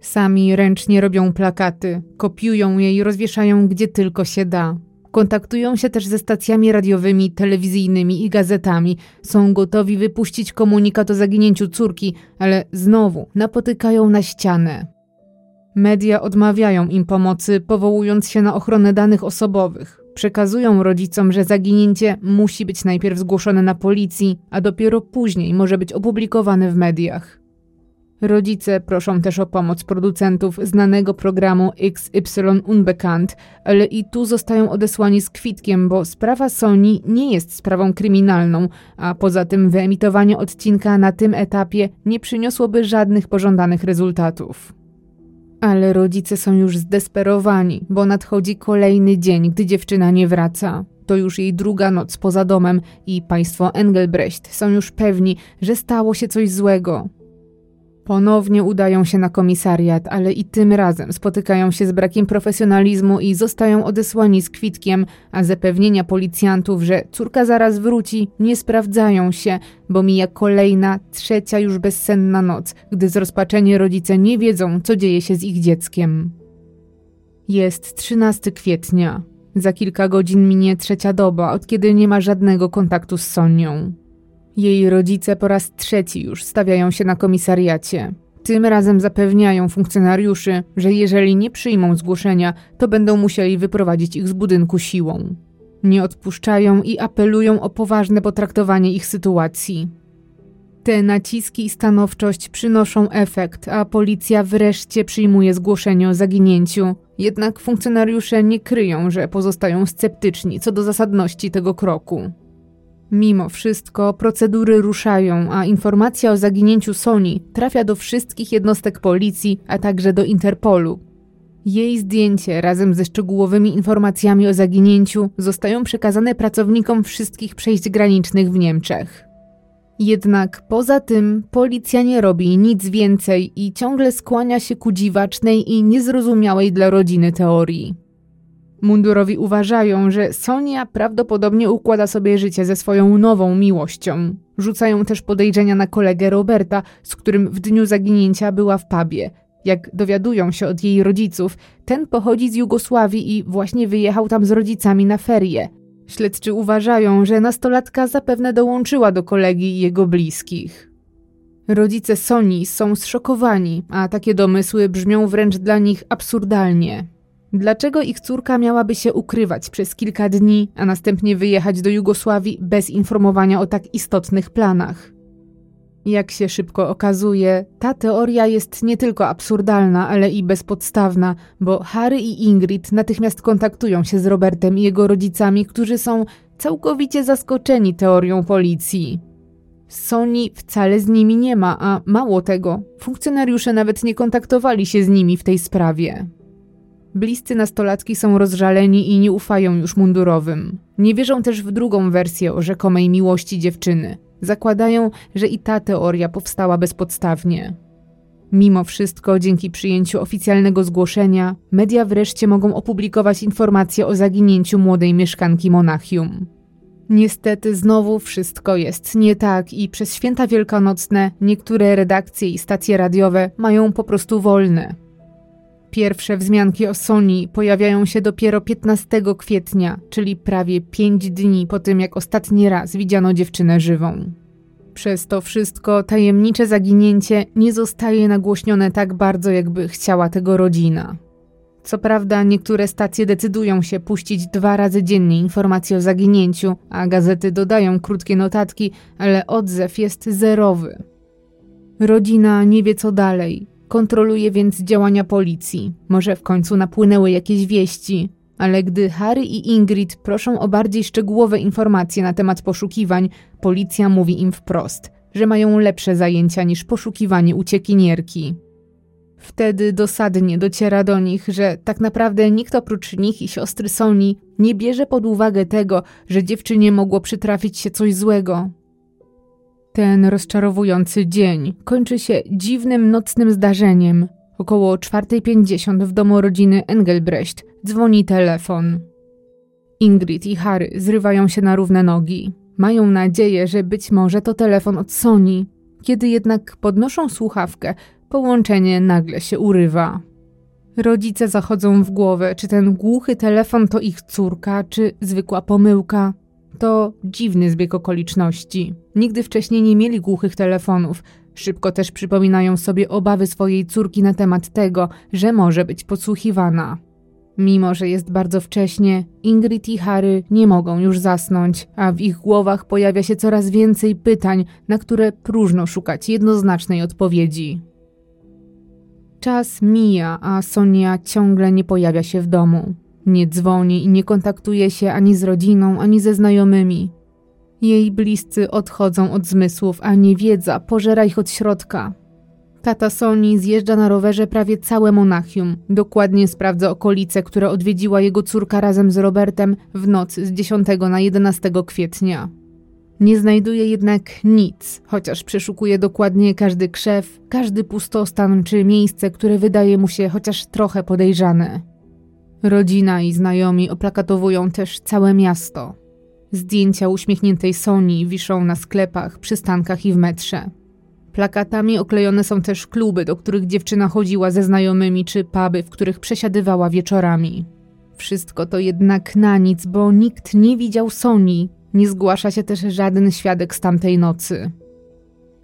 Sami ręcznie robią plakaty, kopiują je i rozwieszają gdzie tylko się da. Kontaktują się też ze stacjami radiowymi, telewizyjnymi i gazetami. Są gotowi wypuścić komunikat o zaginięciu córki, ale znowu napotykają na ścianę. Media odmawiają im pomocy, powołując się na ochronę danych osobowych. Przekazują rodzicom, że zaginięcie musi być najpierw zgłoszone na policji, a dopiero później może być opublikowane w mediach. Rodzice proszą też o pomoc producentów znanego programu XY Unbekannt, ale i tu zostają odesłani z kwitkiem, bo sprawa Sony nie jest sprawą kryminalną, a poza tym wyemitowanie odcinka na tym etapie nie przyniosłoby żadnych pożądanych rezultatów. Ale rodzice są już zdesperowani, bo nadchodzi kolejny dzień, gdy dziewczyna nie wraca. To już jej druga noc poza domem i państwo Engelbrecht są już pewni, że stało się coś złego. Ponownie udają się na komisariat, ale i tym razem spotykają się z brakiem profesjonalizmu i zostają odesłani z kwitkiem, a zapewnienia policjantów, że córka zaraz wróci, nie sprawdzają się, bo mija kolejna, trzecia już bezsenna noc, gdy zrozpaczeni rodzice nie wiedzą, co dzieje się z ich dzieckiem. Jest 13 kwietnia. Za kilka godzin minie trzecia doba, od kiedy nie ma żadnego kontaktu z Sonią. Jej rodzice po raz trzeci już stawiają się na komisariacie. Tym razem zapewniają funkcjonariuszy, że jeżeli nie przyjmą zgłoszenia, to będą musieli wyprowadzić ich z budynku siłą. Nie odpuszczają i apelują o poważne potraktowanie ich sytuacji. Te naciski i stanowczość przynoszą efekt, a policja wreszcie przyjmuje zgłoszenie o zaginięciu. Jednak funkcjonariusze nie kryją, że pozostają sceptyczni co do zasadności tego kroku. Mimo wszystko procedury ruszają, a informacja o zaginięciu Sony trafia do wszystkich jednostek policji, a także do Interpolu. Jej zdjęcie razem ze szczegółowymi informacjami o zaginięciu zostają przekazane pracownikom wszystkich przejść granicznych w Niemczech. Jednak poza tym policja nie robi nic więcej i ciągle skłania się ku dziwacznej i niezrozumiałej dla rodziny teorii. Mundurowi uważają, że Sonia prawdopodobnie układa sobie życie ze swoją nową miłością. Rzucają też podejrzenia na kolegę Roberta, z którym w dniu zaginięcia była w pubie. Jak dowiadują się od jej rodziców, ten pochodzi z Jugosławii i właśnie wyjechał tam z rodzicami na ferie. Śledczy uważają, że nastolatka zapewne dołączyła do kolegi i jego bliskich. Rodzice Soni są zszokowani, a takie domysły brzmią wręcz dla nich absurdalnie. Dlaczego ich córka miałaby się ukrywać przez kilka dni, a następnie wyjechać do Jugosławii bez informowania o tak istotnych planach? Jak się szybko okazuje, ta teoria jest nie tylko absurdalna, ale i bezpodstawna, bo Harry i Ingrid natychmiast kontaktują się z Robertem i jego rodzicami, którzy są całkowicie zaskoczeni teorią policji. Sony wcale z nimi nie ma, a mało tego, funkcjonariusze nawet nie kontaktowali się z nimi w tej sprawie. Bliscy nastolatki są rozżaleni i nie ufają już mundurowym. Nie wierzą też w drugą wersję o rzekomej miłości dziewczyny. Zakładają, że i ta teoria powstała bezpodstawnie. Mimo wszystko, dzięki przyjęciu oficjalnego zgłoszenia, media wreszcie mogą opublikować informacje o zaginięciu młodej mieszkanki Monachium. Niestety znowu wszystko jest nie tak i przez święta wielkanocne niektóre redakcje i stacje radiowe mają po prostu wolne. Pierwsze wzmianki o Sony pojawiają się dopiero 15 kwietnia, czyli prawie 5 dni po tym, jak ostatni raz widziano dziewczynę żywą. Przez to wszystko tajemnicze zaginięcie nie zostaje nagłośnione tak bardzo, jakby chciała tego rodzina. Co prawda, niektóre stacje decydują się puścić dwa razy dziennie informacje o zaginięciu, a gazety dodają krótkie notatki, ale odzew jest zerowy. Rodzina nie wie co dalej, kontroluje więc działania policji. Może w końcu napłynęły jakieś wieści, ale gdy Harry i Ingrid proszą o bardziej szczegółowe informacje na temat poszukiwań, policja mówi im wprost, że mają lepsze zajęcia niż poszukiwanie uciekinierki. Wtedy dosadnie dociera do nich, że tak naprawdę nikt oprócz nich i siostry Soni nie bierze pod uwagę tego, że dziewczynie mogło przytrafić się coś złego. Ten rozczarowujący dzień kończy się dziwnym nocnym zdarzeniem. Około 4.50 w domu rodziny Engelbrecht dzwoni telefon. Ingrid i Harry zrywają się na równe nogi. Mają nadzieję, że być może to telefon od Soni. Kiedy jednak podnoszą słuchawkę, Połączenie nagle się urywa. Rodzice zachodzą w głowę, czy ten głuchy telefon to ich córka, czy zwykła pomyłka. To dziwny zbieg okoliczności. Nigdy wcześniej nie mieli głuchych telefonów. Szybko też przypominają sobie obawy swojej córki na temat tego, że może być podsłuchiwana. Mimo, że jest bardzo wcześnie, Ingrid i Harry nie mogą już zasnąć, a w ich głowach pojawia się coraz więcej pytań, na które próżno szukać jednoznacznej odpowiedzi. Czas mija, a Sonia ciągle nie pojawia się w domu. Nie dzwoni i nie kontaktuje się ani z rodziną, ani ze znajomymi. Jej bliscy odchodzą od zmysłów, a niewiedza pożera ich od środka. Tata Soni zjeżdża na rowerze prawie całe Monachium. Dokładnie sprawdza okolice, które odwiedziła jego córka razem z Robertem w noc z 10 na 11 kwietnia. Nie znajduje jednak nic, chociaż przeszukuje dokładnie każdy krzew, każdy pustostan czy miejsce, które wydaje mu się chociaż trochę podejrzane. Rodzina i znajomi oplakatowują też całe miasto. Zdjęcia uśmiechniętej Soni wiszą na sklepach, przystankach i w metrze. Plakatami oklejone są też kluby, do których dziewczyna chodziła ze znajomymi, czy puby, w których przesiadywała wieczorami. Wszystko to jednak na nic, bo nikt nie widział Soni, nie zgłasza się też żaden świadek z tamtej nocy.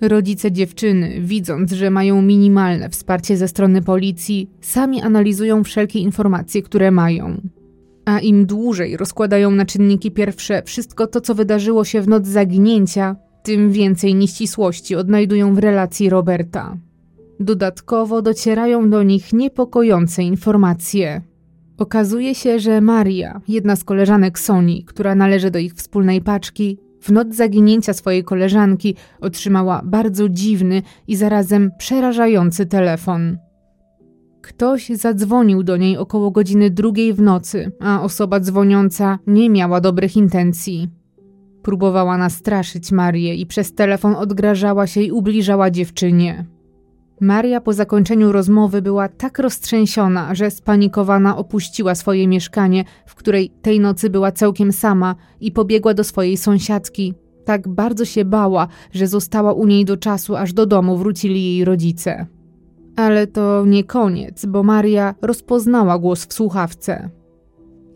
Rodzice dziewczyny, widząc, że mają minimalne wsparcie ze strony policji, sami analizują wszelkie informacje, które mają. A im dłużej rozkładają na czynniki pierwsze wszystko to, co wydarzyło się w noc zaginięcia, tym więcej nieścisłości odnajdują w relacji Roberta. Dodatkowo docierają do nich niepokojące informacje. Okazuje się, że Maria, jedna z koleżanek Soni, która należy do ich wspólnej paczki, w noc zaginięcia swojej koleżanki otrzymała bardzo dziwny i zarazem przerażający telefon. Ktoś zadzwonił do niej około godziny drugiej w nocy, a osoba dzwoniąca nie miała dobrych intencji. Próbowała nastraszyć Marię i przez telefon odgrażała się i ubliżała dziewczynie. Maria po zakończeniu rozmowy była tak roztrzęsiona, że spanikowana opuściła swoje mieszkanie, w której tej nocy była całkiem sama i pobiegła do swojej sąsiadki. Tak bardzo się bała, że została u niej do czasu, aż do domu wrócili jej rodzice. Ale to nie koniec, bo Maria rozpoznała głos w słuchawce.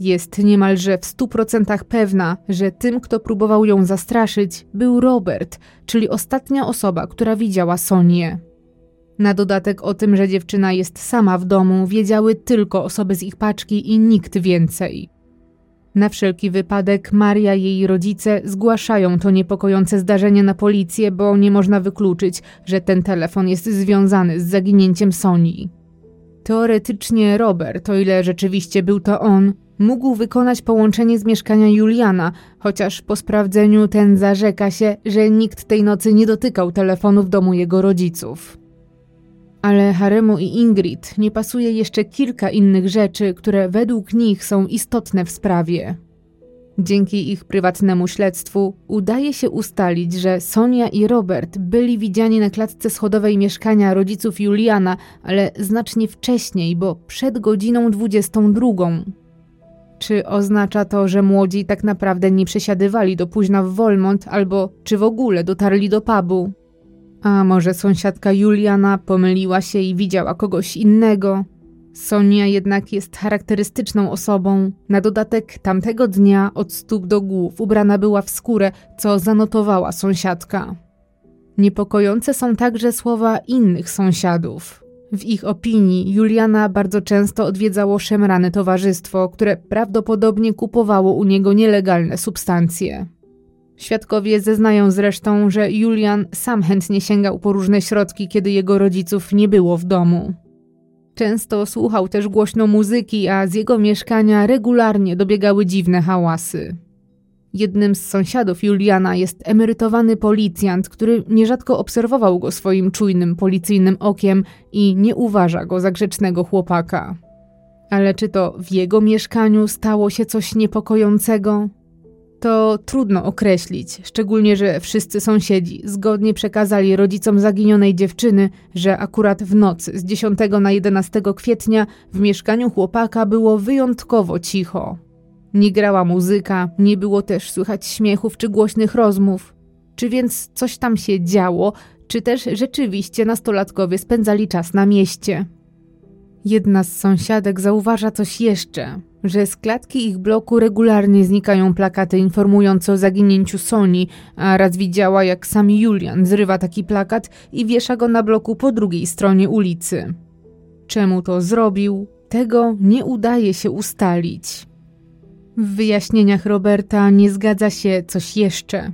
Jest niemalże w stu procentach pewna, że tym, kto próbował ją zastraszyć, był Robert, czyli ostatnia osoba, która widziała Sonię. Na dodatek o tym, że dziewczyna jest sama w domu, wiedziały tylko osoby z ich paczki i nikt więcej. Na wszelki wypadek Maria i jej rodzice zgłaszają to niepokojące zdarzenie na policję, bo nie można wykluczyć, że ten telefon jest związany z zaginięciem Soni. Teoretycznie Robert, o ile rzeczywiście był to on, mógł wykonać połączenie z mieszkania Juliana, chociaż po sprawdzeniu ten zarzeka się, że nikt tej nocy nie dotykał telefonu w domu jego rodziców. Ale Haremu i Ingrid nie pasuje jeszcze kilka innych rzeczy, które według nich są istotne w sprawie. Dzięki ich prywatnemu śledztwu udaje się ustalić, że Sonia i Robert byli widziani na klatce schodowej mieszkania rodziców Juliana, ale znacznie wcześniej, bo przed godziną 22. Czy oznacza to, że młodzi tak naprawdę nie przesiadywali do późna w Wolmont, albo czy w ogóle dotarli do pubu? A może sąsiadka Juliana pomyliła się i widziała kogoś innego? Sonia jednak jest charakterystyczną osobą. Na dodatek tamtego dnia od stóp do głów ubrana była w skórę, co zanotowała sąsiadka. Niepokojące są także słowa innych sąsiadów. W ich opinii Juliana bardzo często odwiedzało szemrane towarzystwo, które prawdopodobnie kupowało u niego nielegalne substancje. Świadkowie zeznają zresztą, że Julian sam chętnie sięgał po różne środki, kiedy jego rodziców nie było w domu. Często słuchał też głośno muzyki, a z jego mieszkania regularnie dobiegały dziwne hałasy. Jednym z sąsiadów Juliana jest emerytowany policjant, który nierzadko obserwował go swoim czujnym policyjnym okiem i nie uważa go za grzecznego chłopaka. Ale czy to w jego mieszkaniu stało się coś niepokojącego? To trudno określić, szczególnie że wszyscy sąsiedzi zgodnie przekazali rodzicom zaginionej dziewczyny, że akurat w nocy z 10 na 11 kwietnia w mieszkaniu chłopaka było wyjątkowo cicho. Nie grała muzyka, nie było też słychać śmiechów czy głośnych rozmów. Czy więc coś tam się działo, czy też rzeczywiście nastolatkowie spędzali czas na mieście? Jedna z sąsiadek zauważa coś jeszcze, że z klatki ich bloku regularnie znikają plakaty informujące o zaginięciu Soni, a raz widziała, jak sam Julian zrywa taki plakat i wiesza go na bloku po drugiej stronie ulicy. Czemu to zrobił? Tego nie udaje się ustalić. W wyjaśnieniach Roberta nie zgadza się coś jeszcze.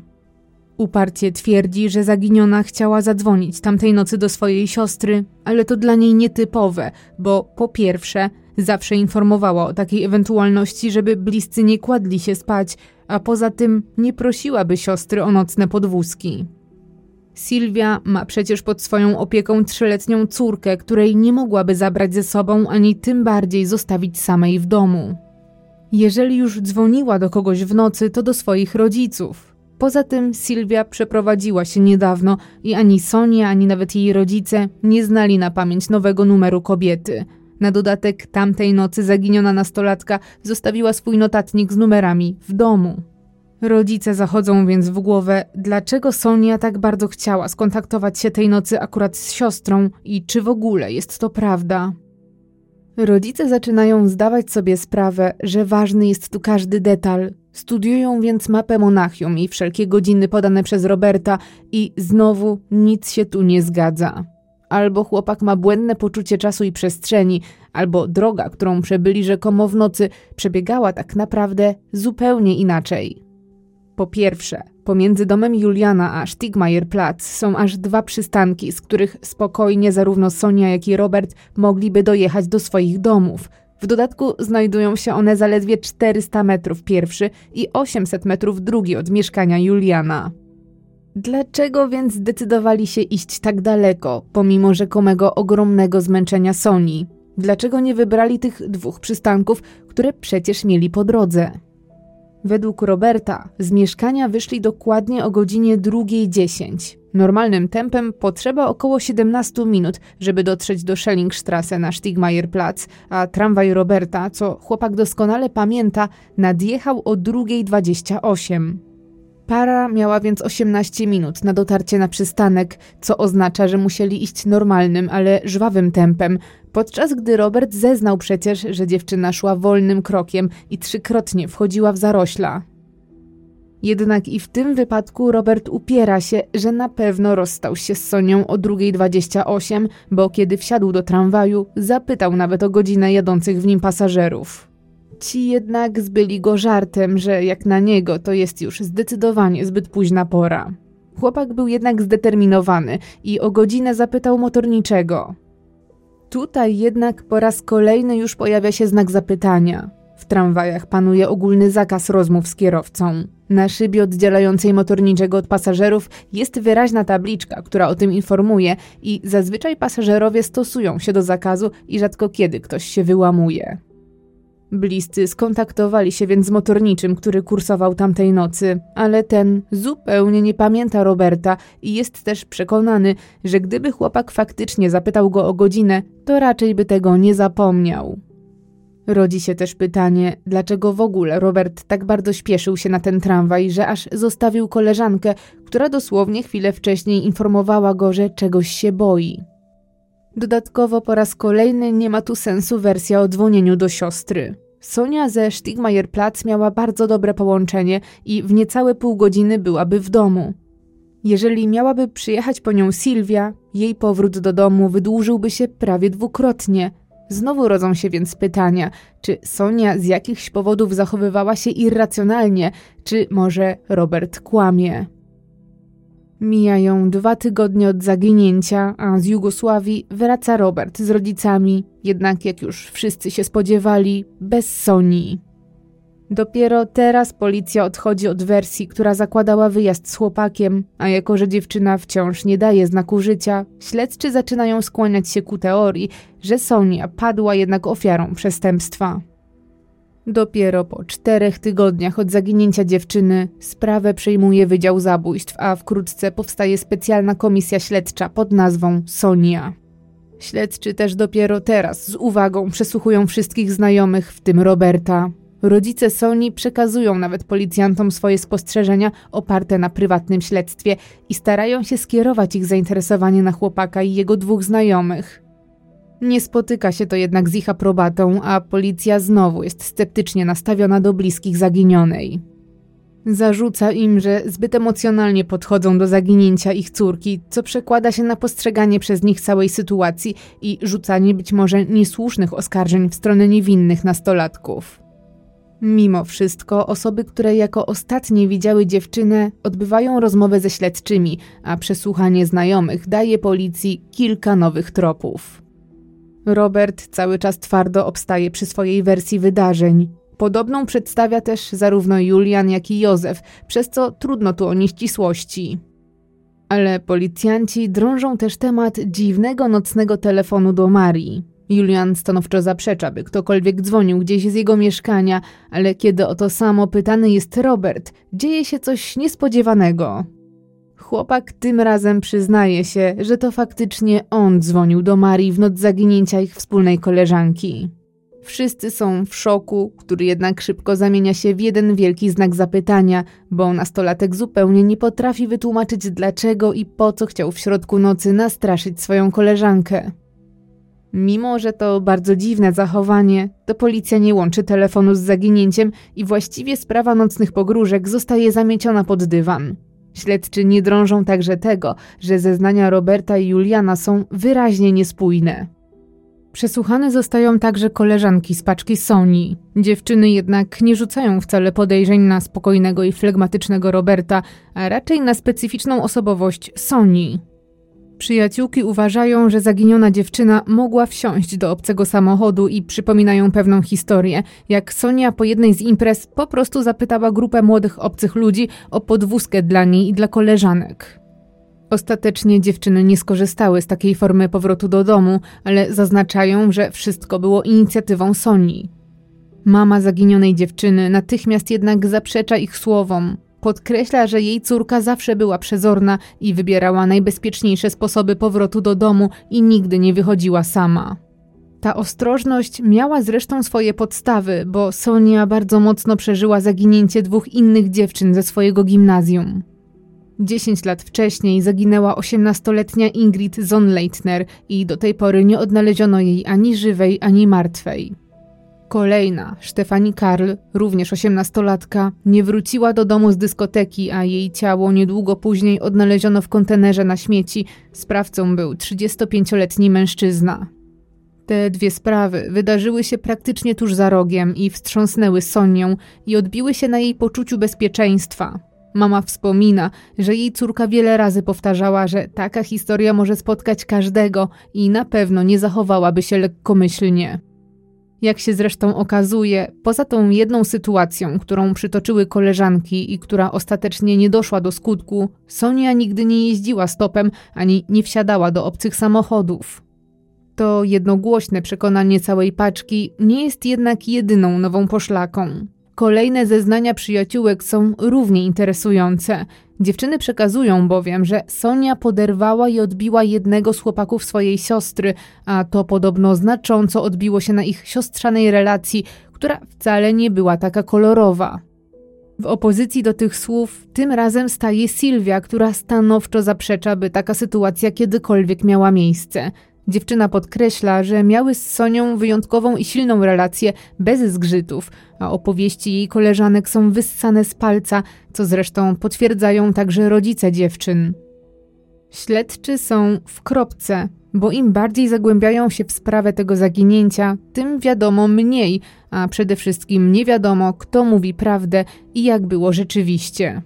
Uparcie twierdzi, że zaginiona chciała zadzwonić tamtej nocy do swojej siostry, ale to dla niej nietypowe, bo po pierwsze, zawsze informowała o takiej ewentualności, żeby bliscy nie kładli się spać, a poza tym nie prosiłaby siostry o nocne podwózki. Sylwia ma przecież pod swoją opieką trzyletnią córkę, której nie mogłaby zabrać ze sobą ani tym bardziej zostawić samej w domu. Jeżeli już dzwoniła do kogoś w nocy, to do swoich rodziców. Poza tym Sylwia przeprowadziła się niedawno i ani Sonia, ani nawet jej rodzice nie znali na pamięć nowego numeru kobiety. Na dodatek tamtej nocy zaginiona nastolatka zostawiła swój notatnik z numerami w domu. Rodzice zachodzą więc w głowę, dlaczego Sonia tak bardzo chciała skontaktować się tej nocy akurat z siostrą i czy w ogóle jest to prawda. Rodzice zaczynają zdawać sobie sprawę, że ważny jest tu każdy detal. Studiują więc mapę Monachium i wszelkie godziny podane przez Roberta i znowu nic się tu nie zgadza. Albo chłopak ma błędne poczucie czasu i przestrzeni, albo droga, którą przebyli rzekomo w nocy, przebiegała tak naprawdę zupełnie inaczej. Po pierwsze, Pomiędzy domem Juliana a Stigmajerplatz są aż dwa przystanki, z których spokojnie zarówno Sonia, jak i Robert mogliby dojechać do swoich domów. W dodatku znajdują się one zaledwie 400 metrów pierwszy i 800 metrów drugi od mieszkania Juliana. Dlaczego więc zdecydowali się iść tak daleko, pomimo rzekomego ogromnego zmęczenia Soni? Dlaczego nie wybrali tych dwóch przystanków, które przecież mieli po drodze? Według Roberta z mieszkania wyszli dokładnie o godzinie 2.10. Normalnym tempem potrzeba około 17 minut, żeby dotrzeć do Schellingstrasse na Stigmayerplatz, a tramwaj Roberta, co chłopak doskonale pamięta, nadjechał o 2.28. Para miała więc 18 minut na dotarcie na przystanek, co oznacza, że musieli iść normalnym, ale żwawym tempem, podczas gdy Robert zeznał przecież, że dziewczyna szła wolnym krokiem i trzykrotnie wchodziła w zarośla. Jednak i w tym wypadku Robert upiera się, że na pewno rozstał się z Sonią o 2.28, bo kiedy wsiadł do tramwaju, zapytał nawet o godzinę jadących w nim pasażerów. Ci jednak zbyli go żartem, że jak na niego to jest już zdecydowanie zbyt późna pora. Chłopak był jednak zdeterminowany i o godzinę zapytał motorniczego. Tutaj jednak po raz kolejny już pojawia się znak zapytania. W tramwajach panuje ogólny zakaz rozmów z kierowcą. Na szybie oddzielającej motorniczego od pasażerów jest wyraźna tabliczka, która o tym informuje i zazwyczaj pasażerowie stosują się do zakazu i rzadko kiedy ktoś się wyłamuje. Bliscy skontaktowali się więc z motorniczym, który kursował tamtej nocy, ale ten zupełnie nie pamięta Roberta i jest też przekonany, że gdyby chłopak faktycznie zapytał go o godzinę, to raczej by tego nie zapomniał. Rodzi się też pytanie, dlaczego w ogóle Robert tak bardzo śpieszył się na ten tramwaj, że aż zostawił koleżankę, która dosłownie chwilę wcześniej informowała go, że czegoś się boi. Dodatkowo po raz kolejny nie ma tu sensu wersja o dzwonieniu do siostry. Sonia ze Stigmajerplatz miała bardzo dobre połączenie i w niecałe pół godziny byłaby w domu. Jeżeli miałaby przyjechać po nią Sylwia, jej powrót do domu wydłużyłby się prawie dwukrotnie. Znowu rodzą się więc pytania, czy Sonia z jakichś powodów zachowywała się irracjonalnie, czy może Robert kłamie. Mijają dwa tygodnie od zaginięcia, a z Jugosławii wraca Robert z rodzicami, jednak jak już wszyscy się spodziewali, bez Sonii. Dopiero teraz policja odchodzi od wersji, która zakładała wyjazd z chłopakiem, a jako że dziewczyna wciąż nie daje znaku życia, śledczy zaczynają skłaniać się ku teorii, że Sonia padła jednak ofiarą przestępstwa. Dopiero po czterech tygodniach od zaginięcia dziewczyny sprawę przejmuje Wydział Zabójstw, a wkrótce powstaje specjalna komisja śledcza pod nazwą Sonia. Śledczy też dopiero teraz z uwagą przesłuchują wszystkich znajomych, w tym Roberta. Rodzice Soni przekazują nawet policjantom swoje spostrzeżenia oparte na prywatnym śledztwie i starają się skierować ich zainteresowanie na chłopaka i jego dwóch znajomych. Nie spotyka się to jednak z ich aprobatą, a policja znowu jest sceptycznie nastawiona do bliskich zaginionej. Zarzuca im, że zbyt emocjonalnie podchodzą do zaginięcia ich córki, co przekłada się na postrzeganie przez nich całej sytuacji i rzucanie być może niesłusznych oskarżeń w stronę niewinnych nastolatków. Mimo wszystko, osoby, które jako ostatnie widziały dziewczynę, odbywają rozmowę ze śledczymi, a przesłuchanie znajomych daje policji kilka nowych tropów. Robert cały czas twardo obstaje przy swojej wersji wydarzeń. Podobną przedstawia też zarówno Julian, jak i Józef, przez co trudno tu o nieścisłości. Ale policjanci drążą też temat dziwnego nocnego telefonu do Marii. Julian stanowczo zaprzecza, by ktokolwiek dzwonił gdzieś z jego mieszkania, ale kiedy o to samo pytany jest Robert, dzieje się coś niespodziewanego. Chłopak tym razem przyznaje się, że to faktycznie on dzwonił do Marii w noc zaginięcia ich wspólnej koleżanki. Wszyscy są w szoku, który jednak szybko zamienia się w jeden wielki znak zapytania, bo nastolatek zupełnie nie potrafi wytłumaczyć dlaczego i po co chciał w środku nocy nastraszyć swoją koleżankę. Mimo, że to bardzo dziwne zachowanie, to policja nie łączy telefonu z zaginięciem i właściwie sprawa nocnych pogróżek zostaje zamieciona pod dywan. Śledczy nie drążą także tego, że zeznania Roberta i Juliana są wyraźnie niespójne. Przesłuchane zostają także koleżanki z paczki Sony. Dziewczyny jednak nie rzucają wcale podejrzeń na spokojnego i flegmatycznego Roberta, a raczej na specyficzną osobowość Sony. Przyjaciółki uważają, że zaginiona dziewczyna mogła wsiąść do obcego samochodu i przypominają pewną historię, jak Sonia po jednej z imprez po prostu zapytała grupę młodych obcych ludzi o podwózkę dla niej i dla koleżanek. Ostatecznie dziewczyny nie skorzystały z takiej formy powrotu do domu, ale zaznaczają, że wszystko było inicjatywą Soni. Mama zaginionej dziewczyny natychmiast jednak zaprzecza ich słowom, Podkreśla, że jej córka zawsze była przezorna i wybierała najbezpieczniejsze sposoby powrotu do domu i nigdy nie wychodziła sama. Ta ostrożność miała zresztą swoje podstawy, bo Sonia bardzo mocno przeżyła zaginięcie dwóch innych dziewczyn ze swojego gimnazjum. Dziesięć lat wcześniej zaginęła osiemnastoletnia Ingrid Zonleitner i do tej pory nie odnaleziono jej ani żywej, ani martwej. Kolejna, Stefani Karl, również osiemnastolatka, nie wróciła do domu z dyskoteki, a jej ciało niedługo później odnaleziono w kontenerze na śmieci. Sprawcą był 35-letni mężczyzna. Te dwie sprawy wydarzyły się praktycznie tuż za rogiem i wstrząsnęły Sonią i odbiły się na jej poczuciu bezpieczeństwa. Mama wspomina, że jej córka wiele razy powtarzała, że taka historia może spotkać każdego i na pewno nie zachowałaby się lekkomyślnie. Jak się zresztą okazuje, poza tą jedną sytuacją, którą przytoczyły koleżanki i która ostatecznie nie doszła do skutku, Sonia nigdy nie jeździła stopem ani nie wsiadała do obcych samochodów. To jednogłośne przekonanie całej paczki nie jest jednak jedyną nową poszlaką. Kolejne zeznania przyjaciółek są równie interesujące. Dziewczyny przekazują bowiem, że Sonia poderwała i odbiła jednego z chłopaków swojej siostry, a to podobno znacząco odbiło się na ich siostrzanej relacji, która wcale nie była taka kolorowa. W opozycji do tych słów tym razem staje Sylwia, która stanowczo zaprzecza, by taka sytuacja kiedykolwiek miała miejsce. Dziewczyna podkreśla, że miały z Sonią wyjątkową i silną relację bez zgrzytów, a opowieści jej koleżanek są wyssane z palca, co zresztą potwierdzają także rodzice dziewczyn. Śledczy są w kropce, bo im bardziej zagłębiają się w sprawę tego zaginięcia, tym wiadomo mniej, a przede wszystkim nie wiadomo, kto mówi prawdę i jak było rzeczywiście.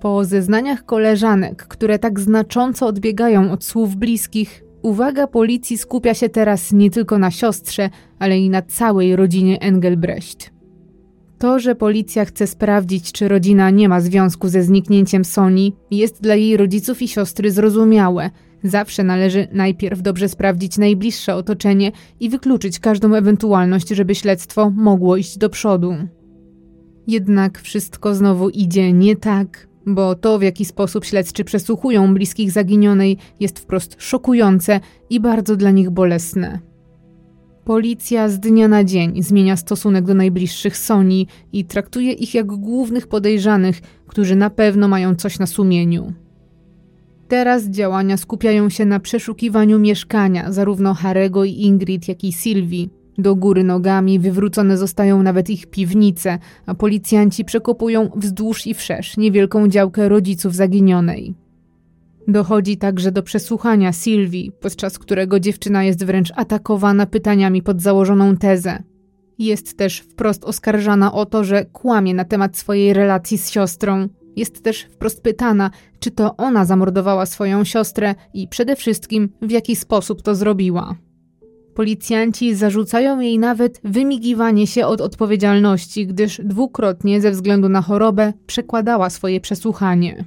Po zeznaniach koleżanek, które tak znacząco odbiegają od słów bliskich, uwaga policji skupia się teraz nie tylko na siostrze, ale i na całej rodzinie Engelbrecht. To, że policja chce sprawdzić, czy rodzina nie ma związku ze zniknięciem Soni, jest dla jej rodziców i siostry zrozumiałe. Zawsze należy najpierw dobrze sprawdzić najbliższe otoczenie i wykluczyć każdą ewentualność, żeby śledztwo mogło iść do przodu. Jednak wszystko znowu idzie nie tak, bo to, w jaki sposób śledczy przesłuchują bliskich zaginionej, jest wprost szokujące i bardzo dla nich bolesne. Policja z dnia na dzień zmienia stosunek do najbliższych Soni i traktuje ich jak głównych podejrzanych, którzy na pewno mają coś na sumieniu. Teraz działania skupiają się na przeszukiwaniu mieszkania zarówno Harego i Ingrid, jak i Sylwii. Do góry nogami wywrócone zostają nawet ich piwnice, a policjanci przekopują wzdłuż i wszerz niewielką działkę rodziców zaginionej. Dochodzi także do przesłuchania Sylwii, podczas którego dziewczyna jest wręcz atakowana pytaniami pod założoną tezę. Jest też wprost oskarżana o to, że kłamie na temat swojej relacji z siostrą. Jest też wprost pytana, czy to ona zamordowała swoją siostrę i przede wszystkim w jaki sposób to zrobiła. Policjanci zarzucają jej nawet wymigiwanie się od odpowiedzialności, gdyż dwukrotnie ze względu na chorobę przekładała swoje przesłuchanie.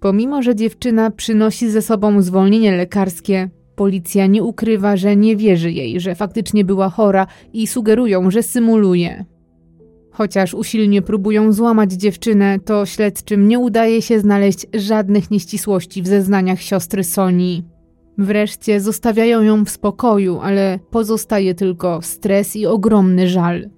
Pomimo, że dziewczyna przynosi ze sobą zwolnienie lekarskie, policja nie ukrywa, że nie wierzy jej, że faktycznie była chora i sugerują, że symuluje. Chociaż usilnie próbują złamać dziewczynę, to śledczym nie udaje się znaleźć żadnych nieścisłości w zeznaniach siostry Soni. Wreszcie zostawiają ją w spokoju, ale pozostaje tylko stres i ogromny żal.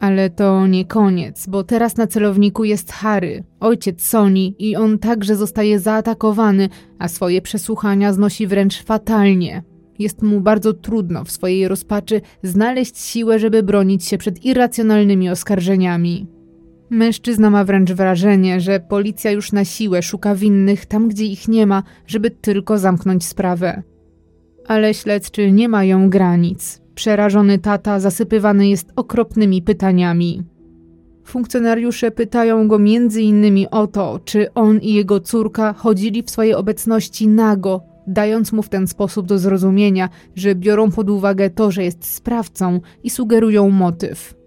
Ale to nie koniec, bo teraz na celowniku jest Harry, ojciec Soni, i on także zostaje zaatakowany, a swoje przesłuchania znosi wręcz fatalnie. Jest mu bardzo trudno w swojej rozpaczy znaleźć siłę, żeby bronić się przed irracjonalnymi oskarżeniami. Mężczyzna ma wręcz wrażenie, że policja już na siłę szuka winnych tam, gdzie ich nie ma, żeby tylko zamknąć sprawę. Ale śledczy nie mają granic. Przerażony tata zasypywany jest okropnymi pytaniami. Funkcjonariusze pytają go innymi o to, czy on i jego córka chodzili w swojej obecności nago, dając mu w ten sposób do zrozumienia, że biorą pod uwagę to, że jest sprawcą i sugerują motyw.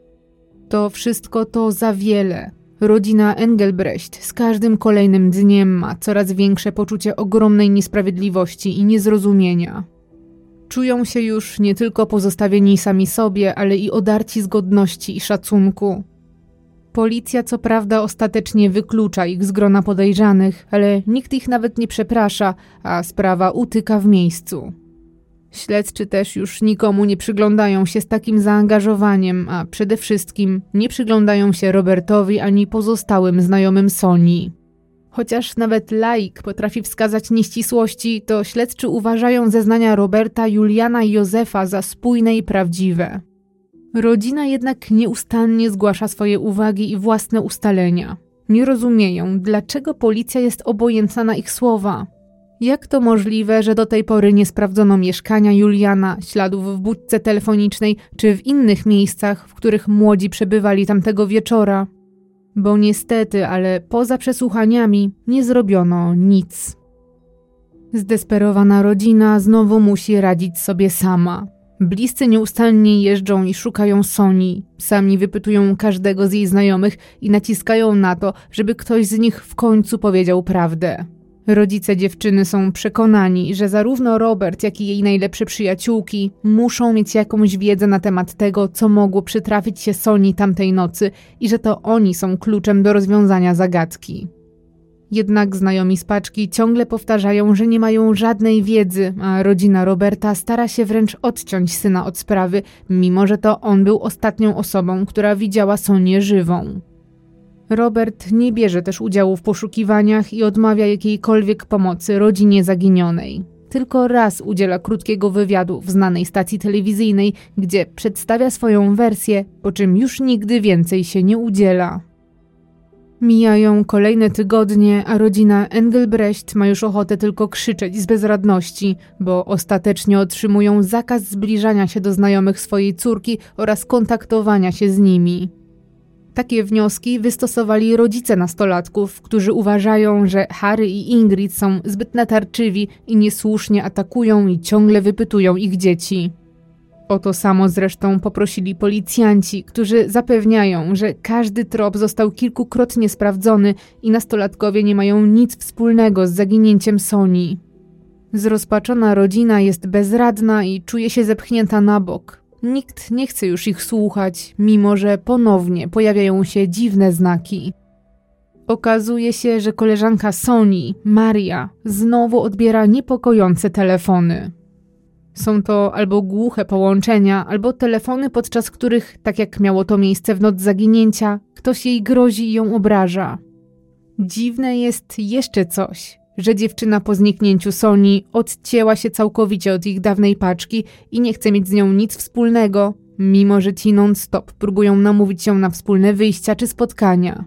To wszystko to za wiele. Rodzina Engelbrecht z każdym kolejnym dniem ma coraz większe poczucie ogromnej niesprawiedliwości i niezrozumienia. Czują się już nie tylko pozostawieni sami sobie, ale i odarci z godności i szacunku. Policja co prawda ostatecznie wyklucza ich z grona podejrzanych, ale nikt ich nawet nie przeprasza, a sprawa utyka w miejscu. Śledczy też już nikomu nie przyglądają się z takim zaangażowaniem, a przede wszystkim nie przyglądają się Robertowi ani pozostałym znajomym Soni. Chociaż nawet laik potrafi wskazać nieścisłości, to śledczy uważają zeznania Roberta, Juliana i Józefa za spójne i prawdziwe. Rodzina jednak nieustannie zgłasza swoje uwagi i własne ustalenia. Nie rozumieją, dlaczego policja jest obojętna na ich słowa. Jak to możliwe, że do tej pory nie sprawdzono mieszkania Juliana, śladów w budce telefonicznej czy w innych miejscach, w których młodzi przebywali tamtego wieczora? Bo niestety, ale poza przesłuchaniami nie zrobiono nic. Zdesperowana rodzina znowu musi radzić sobie sama. Bliscy nieustannie jeżdżą i szukają Soni. Sami wypytują każdego z jej znajomych i naciskają na to, żeby ktoś z nich w końcu powiedział prawdę. Rodzice dziewczyny są przekonani, że zarówno Robert, jak i jej najlepsze przyjaciółki muszą mieć jakąś wiedzę na temat tego, co mogło przytrafić się Soni tamtej nocy i że to oni są kluczem do rozwiązania zagadki. Jednak znajomi z paczki ciągle powtarzają, że nie mają żadnej wiedzy, a rodzina Roberta stara się wręcz odciąć syna od sprawy, mimo że to on był ostatnią osobą, która widziała Sonię żywą. Robert nie bierze też udziału w poszukiwaniach i odmawia jakiejkolwiek pomocy rodzinie zaginionej. tylko raz udziela krótkiego wywiadu w znanej stacji telewizyjnej, gdzie przedstawia swoją wersję, po czym już nigdy więcej się nie udziela. Mijają kolejne tygodnie, a rodzina Engelbrecht ma już ochotę tylko krzyczeć z bezradności, bo ostatecznie otrzymują zakaz zbliżania się do znajomych swojej córki oraz kontaktowania się z nimi. Takie wnioski wystosowali rodzice nastolatków, którzy uważają, że Harry i Ingrid są zbyt natarczywi i niesłusznie atakują i ciągle wypytują ich dzieci. O to samo zresztą poprosili policjanci, którzy zapewniają, że każdy trop został kilkukrotnie sprawdzony i nastolatkowie nie mają nic wspólnego z zaginięciem Soni. Zrozpaczona rodzina jest bezradna i czuje się zepchnięta na bok. Nikt nie chce już ich słuchać, mimo że ponownie pojawiają się dziwne znaki. Okazuje się, że koleżanka Soni, Maria, znowu odbiera niepokojące telefony. Są to albo głuche połączenia, albo telefony, podczas których, tak jak miało to miejsce w noc zaginięcia, ktoś jej grozi i ją obraża. Dziwne jest jeszcze coś, że dziewczyna po zniknięciu Soni odcięła się całkowicie od ich dawnej paczki i nie chce mieć z nią nic wspólnego, mimo że ci non-stop próbują namówić ją na wspólne wyjścia czy spotkania.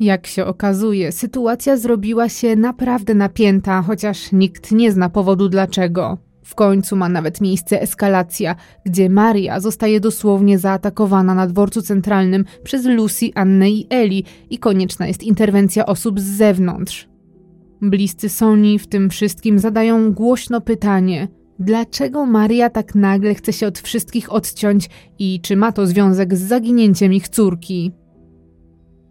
Jak się okazuje, sytuacja zrobiła się naprawdę napięta, chociaż nikt nie zna powodu dlaczego. W końcu ma nawet miejsce eskalacja, gdzie Maria zostaje dosłownie zaatakowana na dworcu centralnym przez Lucy, Annę i Eli i konieczna jest interwencja osób z zewnątrz. Bliscy Soni w tym wszystkim zadają głośno pytanie: dlaczego Maria tak nagle chce się od wszystkich odciąć i czy ma to związek z zaginięciem ich córki?